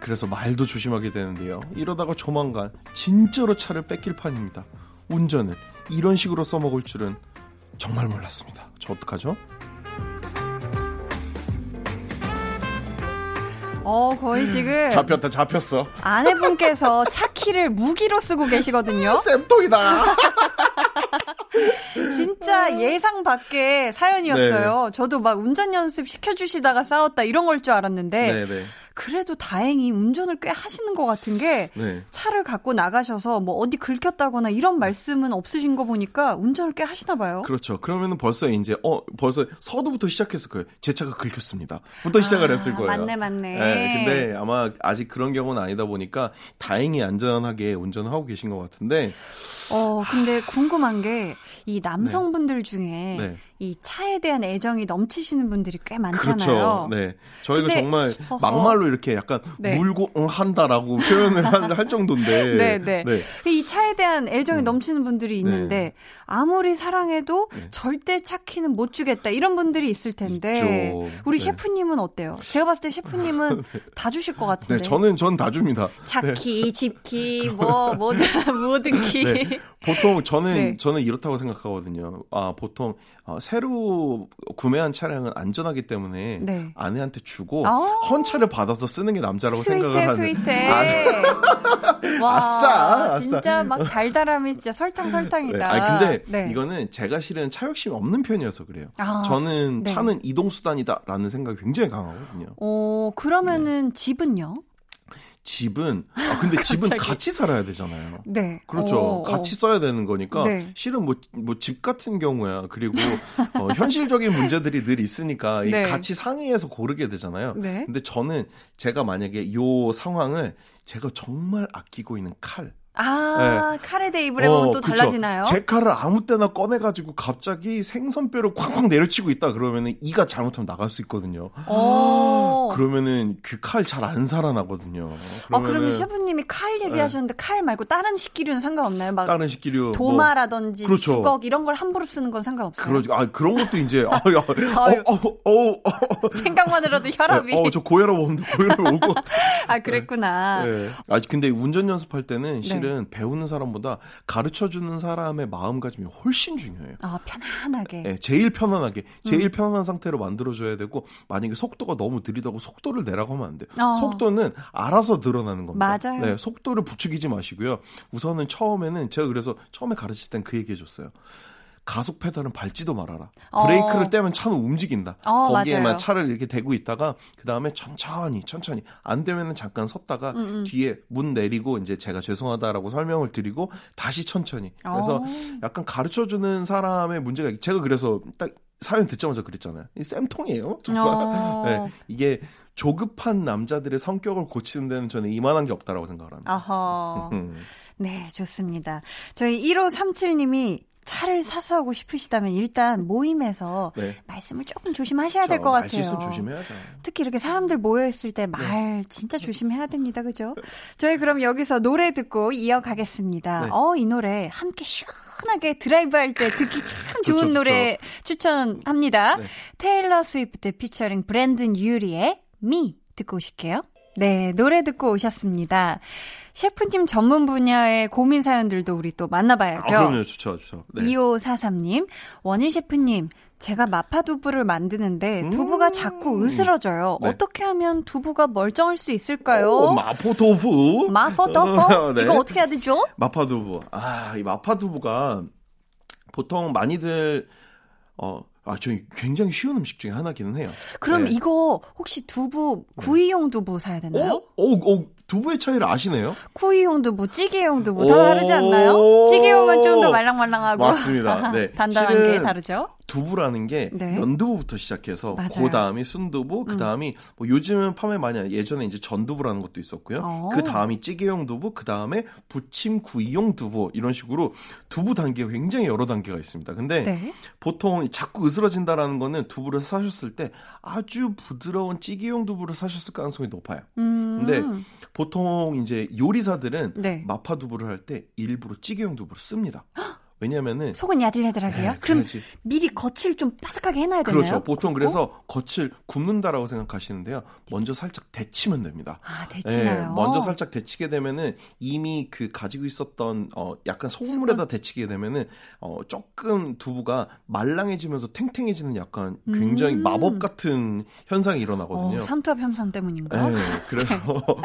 그래서 말도 조심하게 되는데요. 이러다가 조만간 진짜로 차를 뺏길 판입니다. 운전을 이런 식으로 써먹을 줄은 정말 몰랐습니다. 저 어떡하죠? 어 거의 지금 잡혔다 잡혔어. 아내분께서 차키를 무기로 쓰고 계시거든요. 쌤통이다. 진짜 예상 밖의 사연이었어요. 저도 막 운전 연습 시켜주시다가 싸웠다 이런 걸 줄 알았는데 네네. 그래도 다행히 운전을 꽤 하시는 것 같은 게 네. 차를 갖고 나가셔서 뭐 어디 긁혔다거나 이런 말씀은 없으신 거 보니까 운전을 꽤 하시나 봐요. 그렇죠. 그러면은 벌써 이제 어 벌써 서두부터 시작했을 거예요. 제 차가 긁혔습니다. 부터 시작을 아, 했을 거예요. 맞네, 맞네. 네, 근데 아마 아직 그런 경우는 아니다 보니까 다행히 안전하게 운전을 하고 계신 것 같은데 어, 근데 궁금한 게 이 남성분들 중에 네. 이 차에 대한 애정이 넘치시는 분들이 꽤 많잖아요. 그렇죠. 네. 저희가 근데, 정말 어허. 막말로 이렇게 약간 네. 물고 응 한다라고 표현을 할, 할 정도인데. 네, 네. 이 차에 대한 애정이 음. 넘치는 분들이 있는데 네. 아무리 사랑해도 네. 절대 차 키는 못 주겠다 이런 분들이 있을 텐데 있죠. 우리 네. 셰프님은 어때요? 제가 봤을 때 셰프님은 다 주실 것 같은데. 네, 저는 전 다 줍니다. 차키, 집키, 뭐 모든 모든 키. 네. 보통 저는 네. 저는 이렇다고 생각하거든요. 아 보통 어, 새로 구매한 차량은 안전하기 때문에 네. 아내한테 주고 아. 헌차를 받아서 쓰는 게 남자라고 생각을 하는. 스윗해. 아, 와, 아싸, 아싸. 진짜 막 달달함이 진짜 설탕 설탕이다. 네. 아니 근데 네. 이거는 제가 실은 차 욕심이 없는 편이어서 그래요. 아, 저는 네. 차는 이동 수단이다라는 생각이 굉장히 강하거든요. 어, 그러면은 네. 집은요? 집은 아 근데 집은. 같이 살아야 되잖아요. 네. 그렇죠. 어, 같이 어. 써야 되는 거니까 네. 실은 뭐 뭐 집 같은 경우야 그리고 어, 현실적인 문제들이 늘 있으니까 이 네. 같이 상의해서 고르게 되잖아요. 네. 근데 저는 제가 만약에 요 상황을 제가 정말 아끼고 있는 칼 아, 칼에 대입을 해보면 어, 또 그쵸. 달라지나요? 제 칼을 아무 때나 꺼내가지고 갑자기 생선뼈를 쾅쾅 내려치고 있다 그러면은 이가 잘못하면 나갈 수 있거든요. 어. 그러면은 그 칼 잘 안 살아나거든요. 아, 그러면 그러면은 셰프님이 칼 얘기하셨는데 칼 말고 다른 식기류는 상관없나요? 막 다른 식기류 뭐 도마라든지 그렇죠. 주걱 이런 걸 함부로 쓰는 건 상관없어요. 그러, 아, 그런 것도 이제, 아, 야. 어, 어, 어, 어, 생각만으로도 혈압이. 어, 저 고혈압 오는데 고혈압 올 것 같아. 아, 그랬구나. 네. 아, 근데 운전 연습할 때는 네. 실은 배우는 사람보다 가르쳐 주는 사람의 마음가짐이 훨씬 중요해요. 아, 편안하게. 네, 제일 편안하게, 제일 음. 편안한 상태로 만들어줘야 되고, 만약에 속도가 너무 느리다고 속도를 내라고 하면 안 돼요. 어. 속도는 알아서 늘어나는 겁니다. 맞아요. 네, 속도를 부추기지 마시고요. 우선은 처음에는, 제가 그래서 처음에 가르칠 땐 그 얘기 해줬어요. 가속 페달은 밟지도 말아라. 어. 브레이크를 떼면 차는 움직인다. 어, 거기에만 맞아요. 차를 이렇게 대고 있다가 그 다음에 천천히 천천히 안 되면은 잠깐 섰다가 음, 음. 뒤에 문 내리고 이제 제가 죄송하다라고 설명을 드리고 다시 천천히. 그래서 어. 약간 가르쳐 주는 사람의 문제가 있- 제가 그래서 딱 사연 듣자마자 그랬잖아요. 이 쌤통이에요. 정말. 어. 네, 이게 조급한 남자들의 성격을 고치는 데는 저는 이만한 게 없다라고 생각을 합니다. 아하. 음. 네, 좋습니다. 저희 1537님이 차를 사수하고 싶으시다면 일단 모임에서 네. 말씀을 조금 조심하셔야 될 것 같아요. 조심해야죠. 특히 이렇게 사람들 모여 있을 때말 진짜 조심해야 됩니다. 그죠? 저희 그럼 여기서 노래 듣고 이어가겠습니다. 네. 어, 이 노래 함께 시원하게 드라이브 할 때 듣기 참 좋은 좋죠, 노래 추천합니다. 네. 테일러 스위프트 피처링 브랜든 유리의 ME 듣고 오실게요. 네, 노래 듣고 오셨습니다. 셰프님 전문 분야의 고민 사연들도 우리 또 만나봐야죠. 아, 그럼요. 좋죠. 좋죠. 네. 2543님, 원일 셰프님, 제가 마파 두부를 만드는데 두부가 자꾸 으스러져요. 네. 어떻게 하면 두부가 멀쩡할 수 있을까요? 오, 마포도부. 마파두부? 네. 이거 어떻게 해야 되죠? 마파 두부. 아, 이 마파 두부가 보통 많이들 어, 아, 저희 굉장히 쉬운 음식 중에 하나기는 해요. 그럼 네. 이거 혹시 두부, 구이용 두부 사야 되나요? 어, 어, 어, 두부의 차이를 아시네요? 구이용 두부, 찌개용 두부 다 오. 다르지 않나요? 찌개용은 좀 더 말랑말랑하고 맞습니다. 네. 단단한 게 실은 다르죠? 두부라는 게 네. 연두부부터 시작해서 맞아요. 그 다음이 순두부, 그 다음이 뭐 요즘은 판매 많이 하는 예전에 이제 전두부라는 것도 있었고요. 어. 그 다음이 찌개용 두부, 그 다음에 부침 구이용 두부 이런 식으로 두부 단계가 굉장히 여러 단계가 있습니다. 근데 네. 보통 자꾸 으스러진다라는 거는 두부를 사셨을 때 아주 부드러운 찌개용 두부를 사셨을 가능성이 높아요. 음. 근데 보통 이제 요리사들은 네. 마파 두부를 할 때 일부러 찌개용 두부를 씁니다. 왜냐면은 속은 야들야들하게요? 네, 그럼 그래야지. 미리 겉을 좀 바삭하게 해놔야 되나요? 그렇죠. 보통? 그래서 겉을 굽는다라고 생각하시는데요. 먼저 살짝 데치면 됩니다. 아, 네, 데치나요? 먼저 살짝 데치게 되면은 이미 그 가지고 있었던 어 약간 소금물에다 데치게 되면은 어 조금 두부가 말랑해지면서 탱탱해지는 약간 굉장히 음. 마법 같은 현상이 일어나거든요. 어, 삼투압 현상 때문인가요? 네, 그래서 어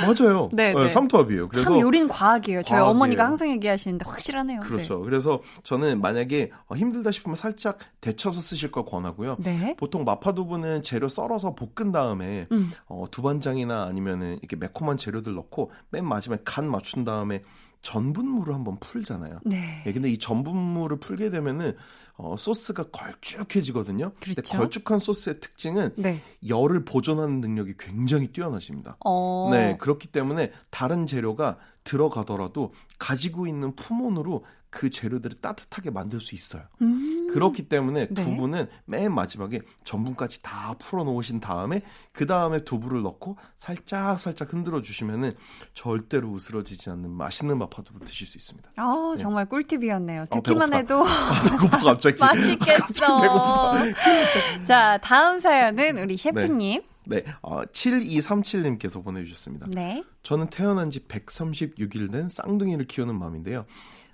맞아요. 네, 네. 삼투압이에요. 그래서 참 요리는 과학이에요. 저희 과학이에요. 어머니가 항상 얘기하시는데 확실하네요. 그렇죠. 그래서 저는 만약에 어, 힘들다 싶으면 살짝 데쳐서 쓰실 걸 권하고요. 네. 네. 보통 마파두부는 재료 썰어서 볶은 다음에 음. 어, 두반장이나 아니면은 이렇게 매콤한 재료들 넣고 맨 마지막에 간 맞춘 다음에 전분물을 한번 풀잖아요. 네. 예, 근데 이 전분물을 풀게 되면은 어, 소스가 걸쭉해지거든요. 근데 그렇죠. 걸쭉한 소스의 특징은 네. 열을 보존하는 능력이 굉장히 뛰어나십니다. 어. 네, 그렇기 때문에 다른 재료가 들어가더라도 가지고 있는 품온으로 그 재료들을 따뜻하게 만들 수 있어요. 음. 그렇기 때문에 네. 두부는 맨 마지막에 전분까지 다 풀어 놓으신 다음에 그 다음에 두부를 넣고 살짝 살짝 흔들어 주시면은 절대로 으스러지지 않는 맛있는 마파두부 드실 수 있습니다. 아, 정말 꿀팁이었네요. 어, 듣기만 배고프다. 해도 배고파 갑자기. 맛있겠어. 배고프다. 자, 다음 사연은 우리 셰프님. 네, 어, 7237님께서 보내주셨습니다. 네. 저는 태어난 지 136일 된 쌍둥이를 키우는 맘인데요.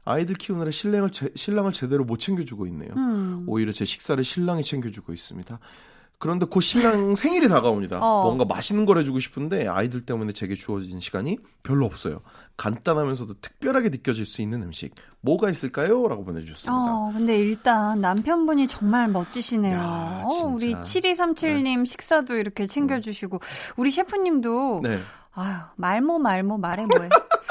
아이들 키우느라 신랑을 제, 신랑을 제대로 못 챙겨주고 있네요. 음. 오히려 제 식사를 신랑이 챙겨주고 있습니다. 그런데 곧 신랑 생일이 다가옵니다. 어. 뭔가 맛있는 걸 해주고 싶은데 아이들 때문에 제게 주어진 시간이 별로 없어요. 간단하면서도 특별하게 느껴질 수 있는 음식 뭐가 있을까요? 라고 보내주셨습니다. 어, 근데 일단 남편분이 정말 멋지시네요. 야, 어, 우리 진짜. 7237님 식사도 이렇게 챙겨주시고, 우리 셰프님도, 네. 아유, 말모, 말모, 말해 뭐해.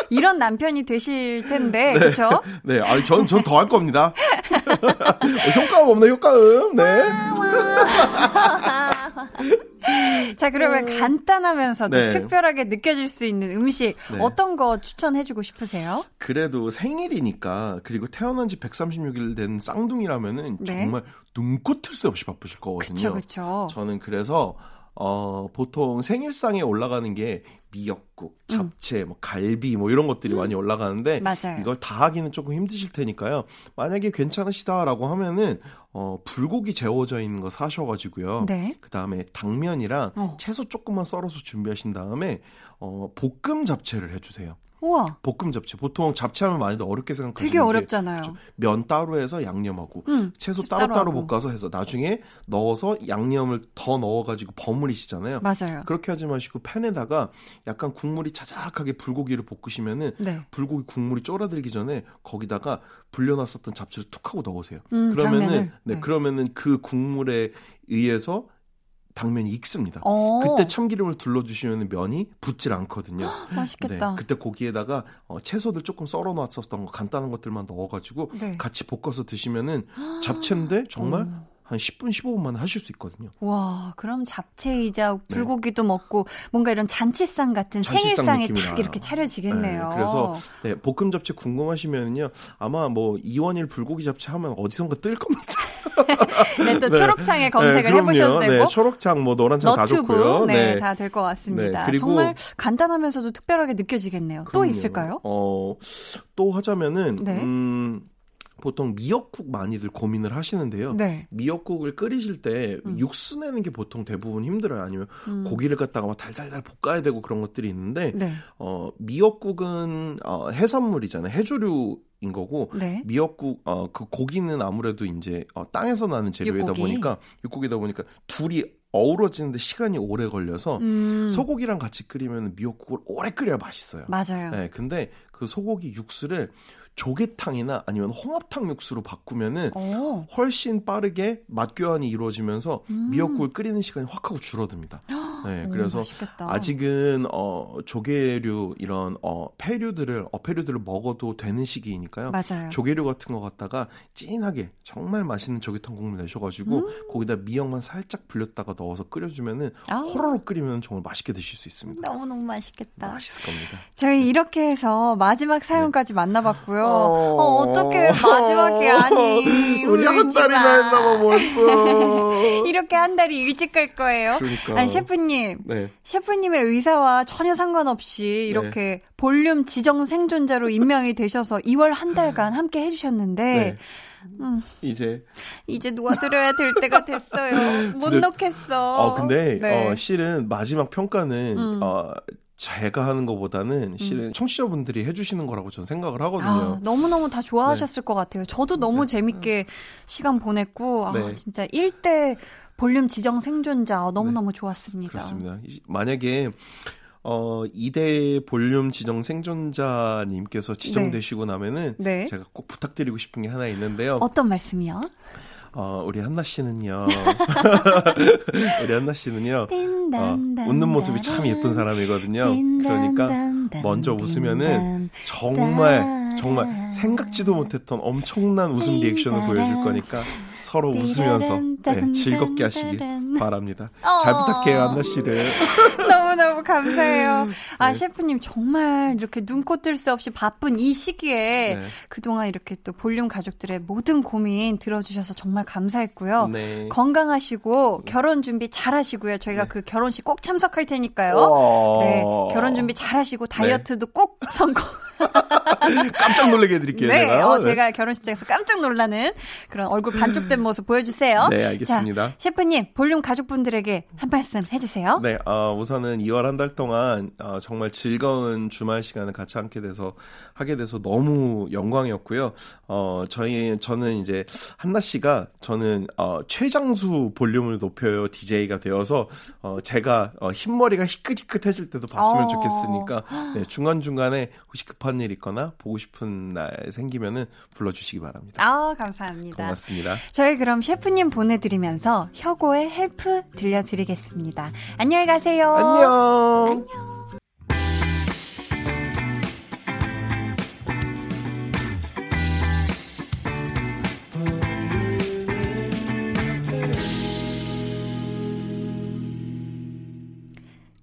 이런 남편이 되실 텐데, 그쵸? 네, 아, 전, 전 더 할 겁니다. 효과음 없네, 효과음. 네. 자, 그러면 간단하면서도 네. 특별하게 느껴질 수 있는 음식, 네. 어떤 거 추천해주고 싶으세요? 그래도 생일이니까, 그리고 태어난 지 136일 된 쌍둥이라면은 네. 정말 눈꽃 틀새 없이 바쁘실 거거든요. 그쵸. 저는 그래서 어 보통 생일상에 올라가는 게 미역국, 잡채, 뭐 갈비 뭐 이런 것들이 많이 올라가는데 음. 맞아요. 이걸 다 하기는 조금 힘드실 테니까요. 만약에 괜찮으시다라고 하면은 어 불고기 재워져 있는 거 사셔 가지고요. 네. 그 다음에 당면이랑 어. 채소 조금만 썰어서 준비하신 다음에 어 볶음 잡채를 해 주세요. 우와, 볶음 잡채. 보통 잡채하면 많이들 어렵게 생각하시는 되게 게 어렵잖아요. 면 따로 해서 양념하고 음, 채소 따로 따로 하고. 볶아서 해서 나중에 넣어서 양념을 더 넣어가지고 버무리시잖아요. 맞아요. 그렇게 하지 마시고 팬에다가 약간 국물이 자작하게 불고기를 볶으시면은 네. 불고기 국물이 쫄아들기 전에 거기다가 불려놨었던 잡채를 툭 하고 넣으세요. 음, 그러면은. 네, 네. 그러면은 그 국물에 의해서 당면이 익습니다. 어, 그때 참기름을 둘러주시면 면이 붙질 않거든요. 맛있겠다. 네, 그때 고기에다가 어, 채소들 조금 썰어 놨었던 거 간단한 것들만 넣어가지고 네. 같이 볶아서 드시면은 잡채인데 정말 어. 한 10분 15분 만에 하실 수 있거든요. 와, 그럼 잡채이자 불고기도 먹고 뭔가 이런 잔치상 같은 네. 잔치상 생일상이 느낌이 딱. 이렇게 차려지겠네요. 네, 그래서 네, 볶음 잡채 궁금하시면은요 아마 뭐 이원일 불고기 잡채 하면 어디선가 뜰 겁니다. 네, 또 네. 초록창에 검색을 네. 해보셔도 되고. 네, 초록창 뭐 노란창 다 너튜브 좋고요. 네, 다 될 것 같습니다. 네, 그리고- 정말 간단하면서도 특별하게 느껴지겠네요. 또 그럼요. 있을까요? 어, 또 하자면은 네. 음, 보통 미역국 많이들 고민을 하시는데요. 네. 미역국을 끓이실 때 음. 육수 내는 게 보통 대부분 힘들어요. 아니면 음. 고기를 갖다가 막 달달달 볶아야 되고 그런 것들이 있는데 네. 어, 미역국은 어, 해산물이잖아요. 해조류 인 거고 네. 미역국 어, 그 고기는 아무래도 이제 어, 땅에서 나는 재료이다 육고기. 보니까 육고기다 보니까 둘이 어우러지는데 시간이 오래 걸려서 음, 소고기랑 같이 끓이면 미역국을 오래 끓여야 맛있어요. 맞아요. 네, 근데 그 소고기 육수를 조개탕이나 아니면 홍합탕 육수로 바꾸면은 오. 훨씬 빠르게 맛 교환이 이루어지면서 음. 미역국을 끓이는 시간이 확 하고 줄어듭니다. 네, 오, 그래서 맛있겠다. 아직은 어 조개류 이런 어 폐류들을 어패류들을 먹어도 되는 시기이니까요. 맞아요. 조개류 같은 거 갖다가 진하게 정말 맛있는 조개탕 국물 내셔가지고 음. 거기다 미역만 살짝 불렸다가 넣어서 끓여주면은 아. 호로록 끓이면 정말 맛있게 드실 수 있습니다. 너무 너무 맛있겠다. 맛있을 겁니다. 저희 이렇게 해서 마지막 사연까지 만나봤고요. 어. 어, 어떻게 마지막이 아니. 우리 한 달이나 마. 했나봐 벌써. 이렇게 한 달이 일찍 갈 거예요. 그러니까. 아니, 셰프님. 네. 셰프님의 의사와 전혀 상관없이 이렇게 볼륨 지정 생존자로 임명이 되셔서 2월 한 달간 함께 해주셨는데, 네. 음, 이제 이제 놓아드려야 될 때가 됐어요. 못 근데- 놓겠어. 어 근데 네. 어 실은 마지막 평가는 음. 어 제가 하는 것보다는 실은 청취자분들이 해주시는 거라고 저는 생각을 아, 하거든요. 너무너무 다 좋아하셨을 것 같아요. 저도 너무 재밌게 시간 보냈고, 아, 네. 진짜 1대 볼륨 지정 생존자 어, 너무너무 좋았습니다. 그렇습니다. 이- 만약에 어 2대 볼륨 지정 생존자님께서 지정되시고 나면은 네. 제가 꼭 부탁드리고 싶은 게 하나 있는데요. 어떤 말씀이요? 어, 우리 한나 씨는요. 우리 한나 씨는요. 어, 웃는 모습이 참 예쁜 사람이거든요. 그러니까 먼저 웃으면은 정말 정말 생각지도 못했던 엄청난 웃음 리액션을 보여줄 거니까 서로 웃으면서 네, 즐겁게 하시길 바랍니다. 잘 어. 부탁해요, 한나 씨를. 너무너무 감사해요. 아, 네. 셰프님 정말 이렇게 눈코 뜰 새 없이 바쁜 이 시기에 네. 그동안 이렇게 또 볼륨 가족들의 모든 고민 들어주셔서 정말 감사했고요. 네. 건강하시고 결혼 준비 잘 하시고요. 저희가 그 결혼식 꼭 참석할 테니까요. 와. 네, 결혼 준비 잘 하시고 다이어트도 꼭 성공. 깜짝 놀라게 해드릴게요. 네, 제가. 어, 네. 제가 결혼식장에서 깜짝 놀라는 그런 얼굴 반쪽된 모습 보여주세요. 네, 알겠습니다. 자, 셰프님, 볼륨 가족분들에게 한 말씀 해주세요. 네, 어, 우선은 2월 한 달 동안 어, 정말 즐거운 주말 시간을 같이 함께 돼서 하게 돼서 너무 영광이었고요. 어, 저희 저는 이제 한나 씨가 저는 어, 최장수 볼륨을 높여요 DJ가 되어서 어, 제가 어, 흰머리가 희끗희끗해질 때도 봤으면 어. 좋겠으니까 네, 중간 중간에 혹시 급한 일 있거나 보고 싶은 날 생기면은 불러주시기 바랍니다. 아, 감사합니다. 고맙습니다. 저희 그럼 셰프님 보내드리면서 혁오의 Help 들려드리겠습니다. 안녕히 가세요. 안녕.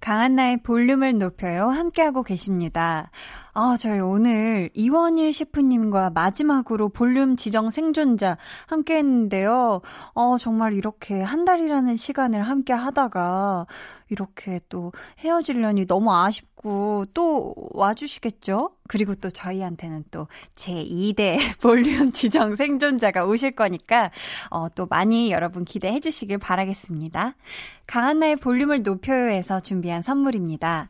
강한나의 볼륨을 높여요. 함께하고 계십니다. 아, 저희 오늘 이원일 셰프님과 마지막으로 볼륨 지정 생존자 함께 했는데요. 어, 정말 이렇게 한 달이라는 시간을 함께 하다가 이렇게 또 헤어지려니 너무 아쉽고 또 와주시겠죠? 그리고 또 저희한테는 또 제2대 볼륨 지정 생존자가 오실 거니까 어, 또 많이 여러분 기대해 주시길 바라겠습니다. 강한나의 볼륨을 높여요에서 준비한 선물입니다.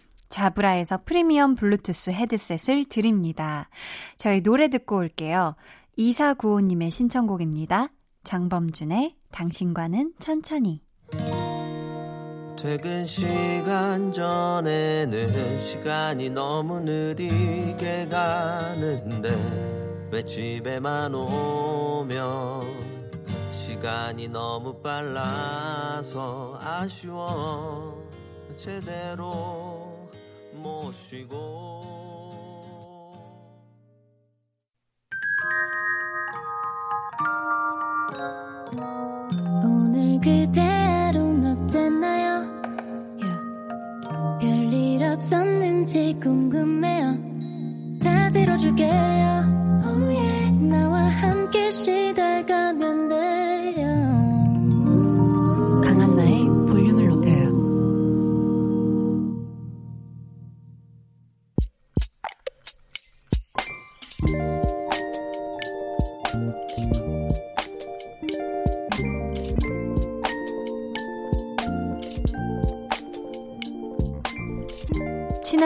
자브라에서 프리미엄 블루투스 헤드셋을 드립니다. 저희 노래 듣고 올게요. 2495님의 신청곡입니다. 장범준의 당신과는 천천히. 퇴근 시간 전에는 시간이 너무 느리게 가는데 왜 집에만 오면 시간이 너무 빨라서 아쉬워 제대로 못 쉬고 오늘 그대로는 어땠나요? Yeah. 별일 없었는지 궁금해요. 다 들어줄게요. Oh yeah. 나와 함께 시달가면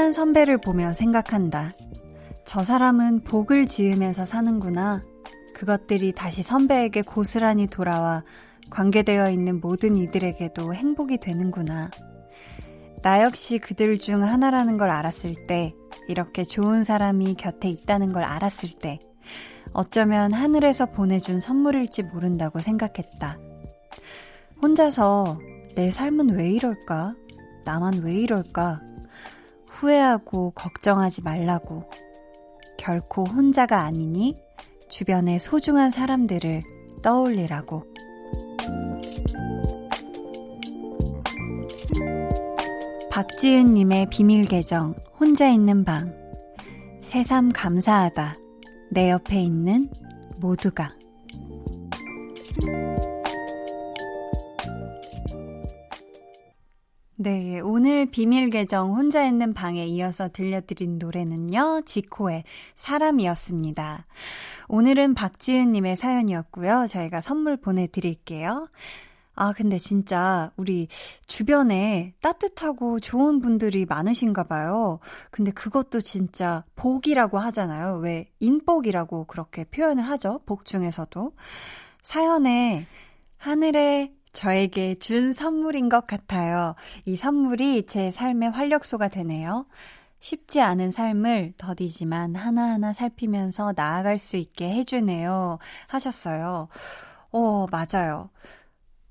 친한 선배를 보며 생각한다. 저 사람은 복을 지으면서 사는구나. 그것들이 다시 선배에게 고스란히 돌아와 관계되어 있는 모든 이들에게도 행복이 되는구나. 나 역시 그들 중 하나라는 걸 알았을 때, 이렇게 좋은 사람이 곁에 있다는 걸 알았을 때, 어쩌면 하늘에서 보내준 선물일지 모른다고 생각했다. 혼자서 내 삶은 왜 이럴까? 나만 왜 이럴까? 후회하고 걱정하지 말라고. 결코 혼자가 아니니 주변의 소중한 사람들을 떠올리라고. 박지은님의 비밀 계정, 혼자 있는 방. 새삼 감사하다. 내 옆에 있는 모두가. 네, 오늘 비밀 계정 혼자 있는 방에 이어서 들려드린 노래는요, 지코의 사람이었습니다. 오늘은 박지은님의 사연이었고요. 저희가 선물 보내드릴게요. 아, 근데 진짜 우리 주변에 따뜻하고 좋은 분들이 많으신가 봐요. 근데 그것도 진짜 복이라고 하잖아요. 왜 인복이라고 그렇게 표현을 하죠. 복 중에서도. 사연에 하늘에 저에게 준 선물인 것 같아요. 이 선물이 제 삶의 활력소가 되네요. 쉽지 않은 삶을 더디지만 하나하나 살피면서 나아갈 수 있게 해주네요. 하셨어요. 어, 맞아요.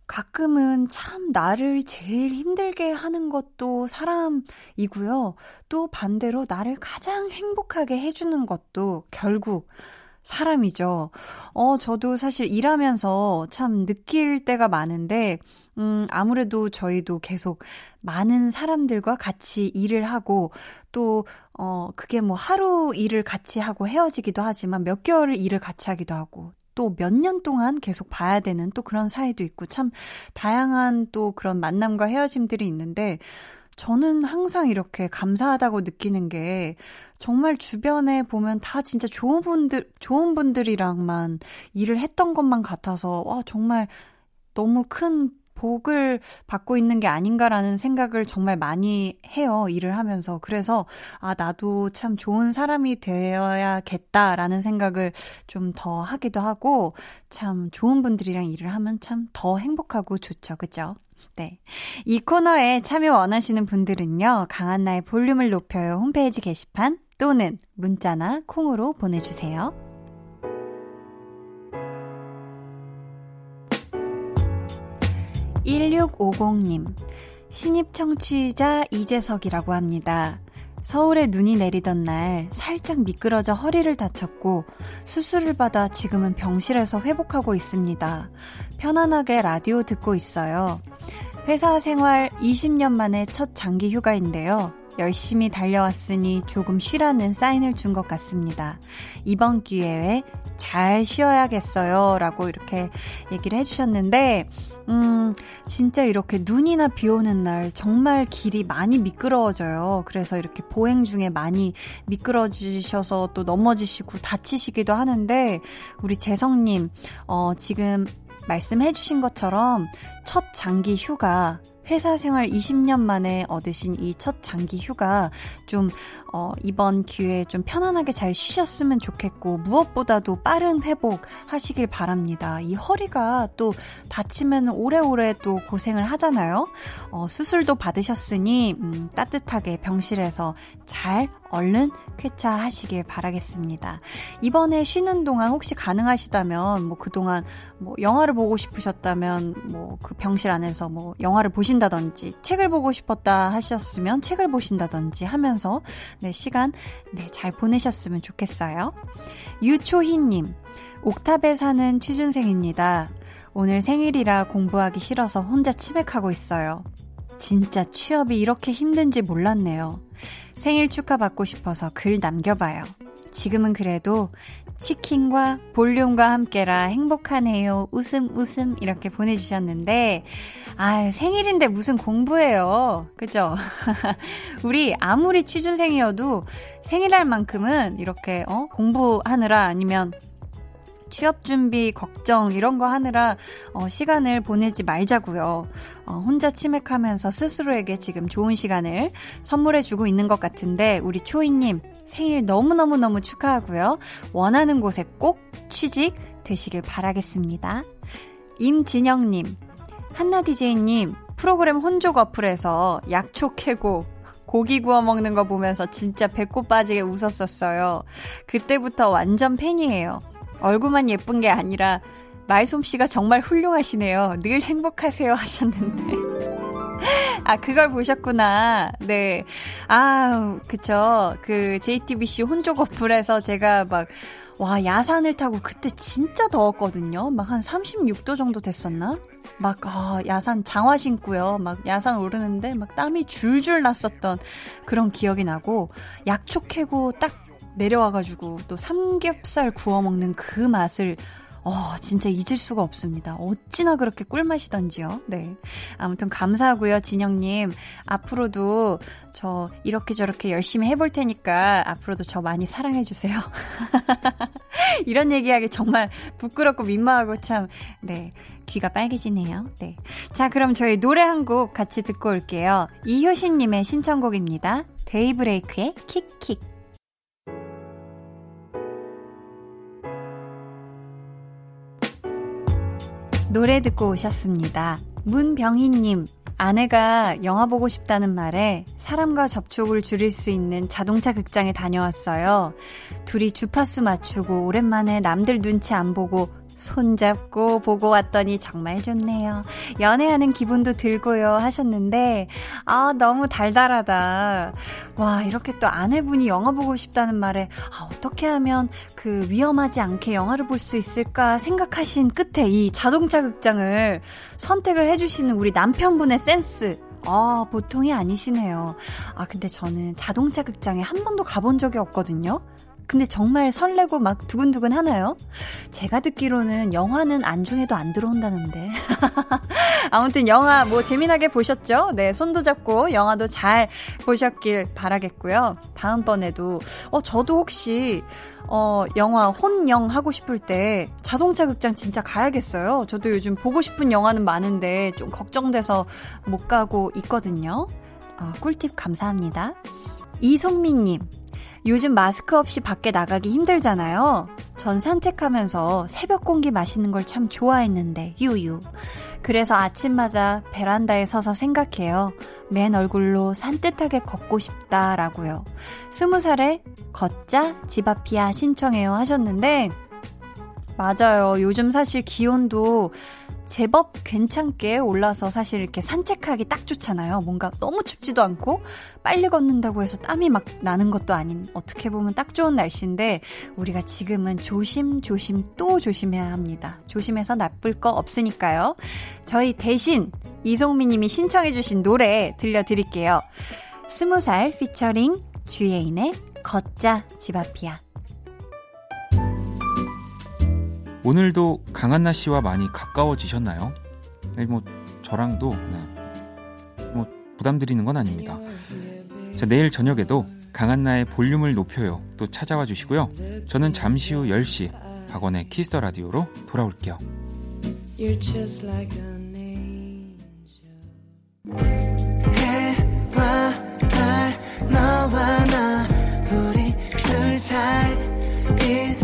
가끔은 참 나를 제일 힘들게 하는 것도 사람이고요. 또 반대로 나를 가장 행복하게 해주는 것도 결국 사람이죠. 어, 저도 사실 일하면서 참 느낄 때가 많은데, 음, 아무래도 저희도 계속 많은 사람들과 같이 일을 하고, 또, 어, 그게 뭐 하루 일을 같이 하고 헤어지기도 하지만 몇 개월을 일을 같이 하기도 하고, 또 몇 년 동안 계속 봐야 되는 또 그런 사이도 있고, 참 다양한 또 그런 만남과 헤어짐들이 있는데, 저는 항상 이렇게 감사하다고 느끼는 게 정말 주변에 보면 다 진짜 좋은 분들, 좋은 분들이랑만 일을 했던 것만 같아서 와, 정말 너무 큰 복을 받고 있는 게 아닌가라는 생각을 정말 많이 해요, 일을 하면서. 그래서, 아, 나도 참 좋은 사람이 되어야겠다라는 생각을 좀 더 하기도 하고, 참 좋은 분들이랑 일을 하면 참 더 행복하고 좋죠, 그죠? 네. 이 코너에 참여 원하시는 분들은요, 강한나의 볼륨을 높여요 홈페이지 게시판 또는 문자나 콩으로 보내주세요. 1650님, 신입 청취자 이재석이라고 합니다. 서울에 눈이 내리던 날 살짝 미끄러져 허리를 다쳤고 수술을 받아 지금은 병실에서 회복하고 있습니다. 편안하게 라디오 듣고 있어요. 회사 생활 20년 만에 첫 장기 휴가인데요. 열심히 달려왔으니 조금 쉬라는 사인을 준 것 같습니다. 이번 기회에 잘 쉬어야겠어요. 라고 이렇게 얘기를 해주셨는데, 음, 진짜 이렇게 눈이나 비 오는 날 정말 길이 많이 미끄러워져요. 그래서 이렇게 보행 중에 많이 미끄러지셔서 또 넘어지시고 다치시기도 하는데, 우리 재성님, 어, 지금 말씀해주신 것처럼 첫 장기 휴가 회사 생활 20년 만에 얻으신 이 첫 장기 휴가 좀, 어, 이번 기회에 좀 편안하게 잘 쉬셨으면 좋겠고, 무엇보다도 빠른 회복 하시길 바랍니다. 이 허리가 또 다치면 오래오래 또 고생을 하잖아요. 어, 수술도 받으셨으니, 음, 따뜻하게 병실에서 잘 얼른 쾌차하시길 바라겠습니다. 이번에 쉬는 동안 혹시 가능하시다면, 뭐 그동안 뭐 영화를 보고 싶으셨다면, 뭐 그 병실 안에서 뭐 영화를 보 신다든지, 책을 보고 싶었다 하셨으면 책을 보신다든지 하면서, 네, 시간, 네, 잘 보내셨으면 좋겠어요. 유초희님, 옥탑에 사는 취준생입니다. 오늘 생일이라 공부하기 싫어서 혼자 치맥하고 있어요. 진짜 취업이 이렇게 힘든지 몰랐네요. 생일 축하받고 싶어서 글 남겨봐요. 지금은 그래도 치킨과 볼륨과 함께라 행복하네요. 웃음, 웃음. 이렇게 보내주셨는데, 아 생일인데 무슨 공부예요. 그죠? 우리 아무리 취준생이어도 생일날 만큼은 이렇게, 어, 공부하느라 아니면 취업 준비 걱정 이런 거 하느라 어, 시간을 보내지 말자고요. 어, 혼자 치맥하면서 스스로에게 지금 좋은 시간을 선물해 주고 있는 것 같은데 우리 초이님 생일 너무너무너무 축하하고요. 원하는 곳에 꼭 취직 되시길 바라겠습니다. 임진영님, 한나 DJ님, 프로그램 혼족 어플에서 약초 캐고 고기 구워 먹는 거 보면서 진짜 배꼽 빠지게 웃었었어요. 그때부터 완전 팬이에요. 얼굴만 예쁜 게 아니라 말솜씨가 정말 훌륭하시네요. 늘 행복하세요 하셨는데. 아, 그걸 보셨구나. 네. 아, 그쵸. 그 JTBC 혼족 어플에서 제가 막, 와, 야산을 타고 그때 진짜 더웠거든요. 막 한 36도 정도 됐었나? 막, 아, 야산 장화 신고요. 막 야산 오르는데 막 땀이 줄줄 났었던 그런 기억이 나고, 약초 캐고 딱 내려와가지고 또 삼겹살 구워 먹는 그 맛을 어, 진짜 잊을 수가 없습니다. 어찌나 그렇게 꿀맛이던지요. 네. 아무튼 감사하고요, 진영님. 앞으로도 저 이렇게 저렇게 열심히 해볼 테니까 앞으로도 저 많이 사랑해주세요. 이런 얘기하기 정말 부끄럽고 민망하고 참, 네. 귀가 빨개지네요. 네. 자, 그럼 저희 노래 한 곡 같이 듣고 올게요. 이효신님의 신청곡입니다. 데이브레이크의 킥킥. 노래 듣고 오셨습니다. 문병희님, 아내가 영화 보고 싶다는 말에 사람과 접촉을 줄일 수 있는 자동차 극장에 다녀왔어요. 둘이 주파수 맞추고 오랜만에 남들 눈치 안 보고 손잡고 보고 왔더니 정말 좋네요. 연애하는 기분도 들고요 하셨는데, 아, 너무 달달하다. 와, 이렇게 또 아내분이 영화 보고 싶다는 말에, 아, 어떻게 하면 그 위험하지 않게 영화를 볼 수 있을까 생각하신 끝에 이 자동차 극장을 선택을 해주시는 우리 남편분의 센스. 아, 보통이 아니시네요. 아, 근데 저는 자동차 극장에 한 번도 가본 적이 없거든요. 근데 정말 설레고 막 두근두근 하나요? 제가 듣기로는 영화는 안중에도 안 들어온다는데. 아무튼 영화 뭐 재미나게 보셨죠? 네, 손도 잡고 영화도 잘 보셨길 바라겠고요. 다음번에도, 어, 저도 혹시, 어, 영화 혼영 하고 싶을 때 자동차 극장 진짜 가야겠어요. 저도 요즘 보고 싶은 영화는 많은데 좀 걱정돼서 못 가고 있거든요. 어, 꿀팁 감사합니다. 이송민님, 요즘 마스크 없이 밖에 나가기 힘들잖아요. 전 산책하면서 새벽 공기 마시는 걸 참 좋아했는데, 유유. 그래서 아침마다 베란다에 서서 생각해요. 맨 얼굴로 산뜻하게 걷고 싶다라고요. 스무 살에 걷자 집 앞이야 신청해요 하셨는데, 맞아요. 요즘 사실 기온도 제법 괜찮게 올라서 사실 이렇게 산책하기 딱 좋잖아요. 뭔가 너무 춥지도 않고 빨리 걷는다고 해서 땀이 막 나는 것도 아닌 어떻게 보면 딱 좋은 날씨인데 우리가 지금은 조심조심 또 조심해야 합니다. 조심해서 나쁠 거 없으니까요. 저희 대신 이송미 님이 신청해 주신 노래 들려드릴게요. 스무 살 피처링 주예인의 걷자 집 앞이야. 오늘도 강한나 씨와 많이 가까워지셨나요? 네, 뭐 저랑도 네. 뭐 부담드리는 건 아닙니다. 자, 내일 저녁에도 강한나의 볼륨을 높여요. 또 찾아와 주시고요. 저는 잠시 후 10시 박원의 Kiss the Radio로 돌아올게요. 너와 나 우리 둘 사이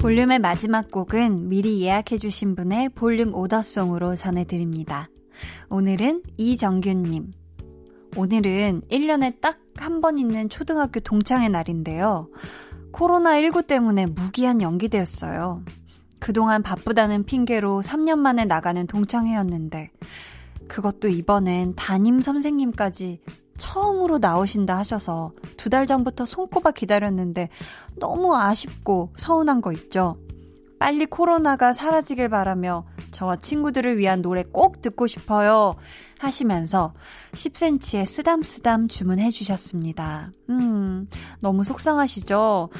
볼륨의 마지막 곡은 미리 예약해주신 분의 볼륨 오더송으로 전해드립니다. 오늘은 이정균님. 오늘은 1년에 딱 한 번 있는 초등학교 동창회 날인데요. 코로나19 때문에 무기한 연기되었어요. 그동안 바쁘다는 핑계로 3년 만에 나가는 동창회였는데, 그것도 이번엔 담임 선생님까지 처음으로 나오신다 하셔서 두 달 전부터 손꼽아 기다렸는데 너무 아쉽고 서운한 거 있죠? 빨리 코로나가 사라지길 바라며 저와 친구들을 위한 노래 꼭 듣고 싶어요. 하시면서 10cm의 쓰담쓰담 주문해 주셨습니다. 음, 너무 속상하시죠?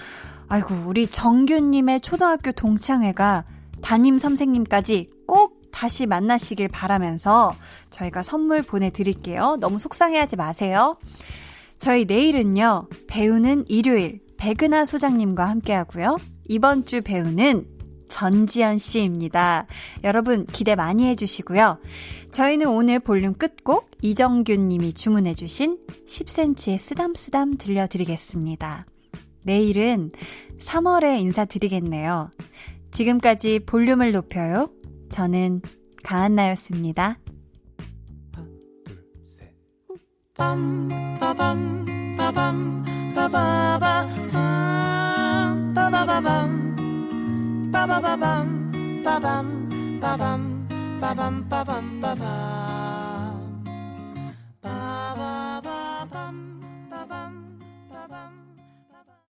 아이고, 우리 정규님의 초등학교 동창회가 담임 선생님까지 꼭 다시 만나시길 바라면서 저희가 선물 보내드릴게요. 너무 속상해하지 마세요. 저희 내일은요, 배우는 일요일, 백은하 소장님과 함께 하고요. 이번 주 배우는 전지현 씨입니다. 여러분 기대 많이 해주시고요. 저희는 오늘 볼륨 끝곡 이정균 님이 주문해주신 10cm의 쓰담쓰담 들려드리겠습니다. 내일은 3월에 인사드리겠네요. 지금까지 볼륨을 높여요. 저는 가한나였습니다. 빠밤 빠밤 빠밤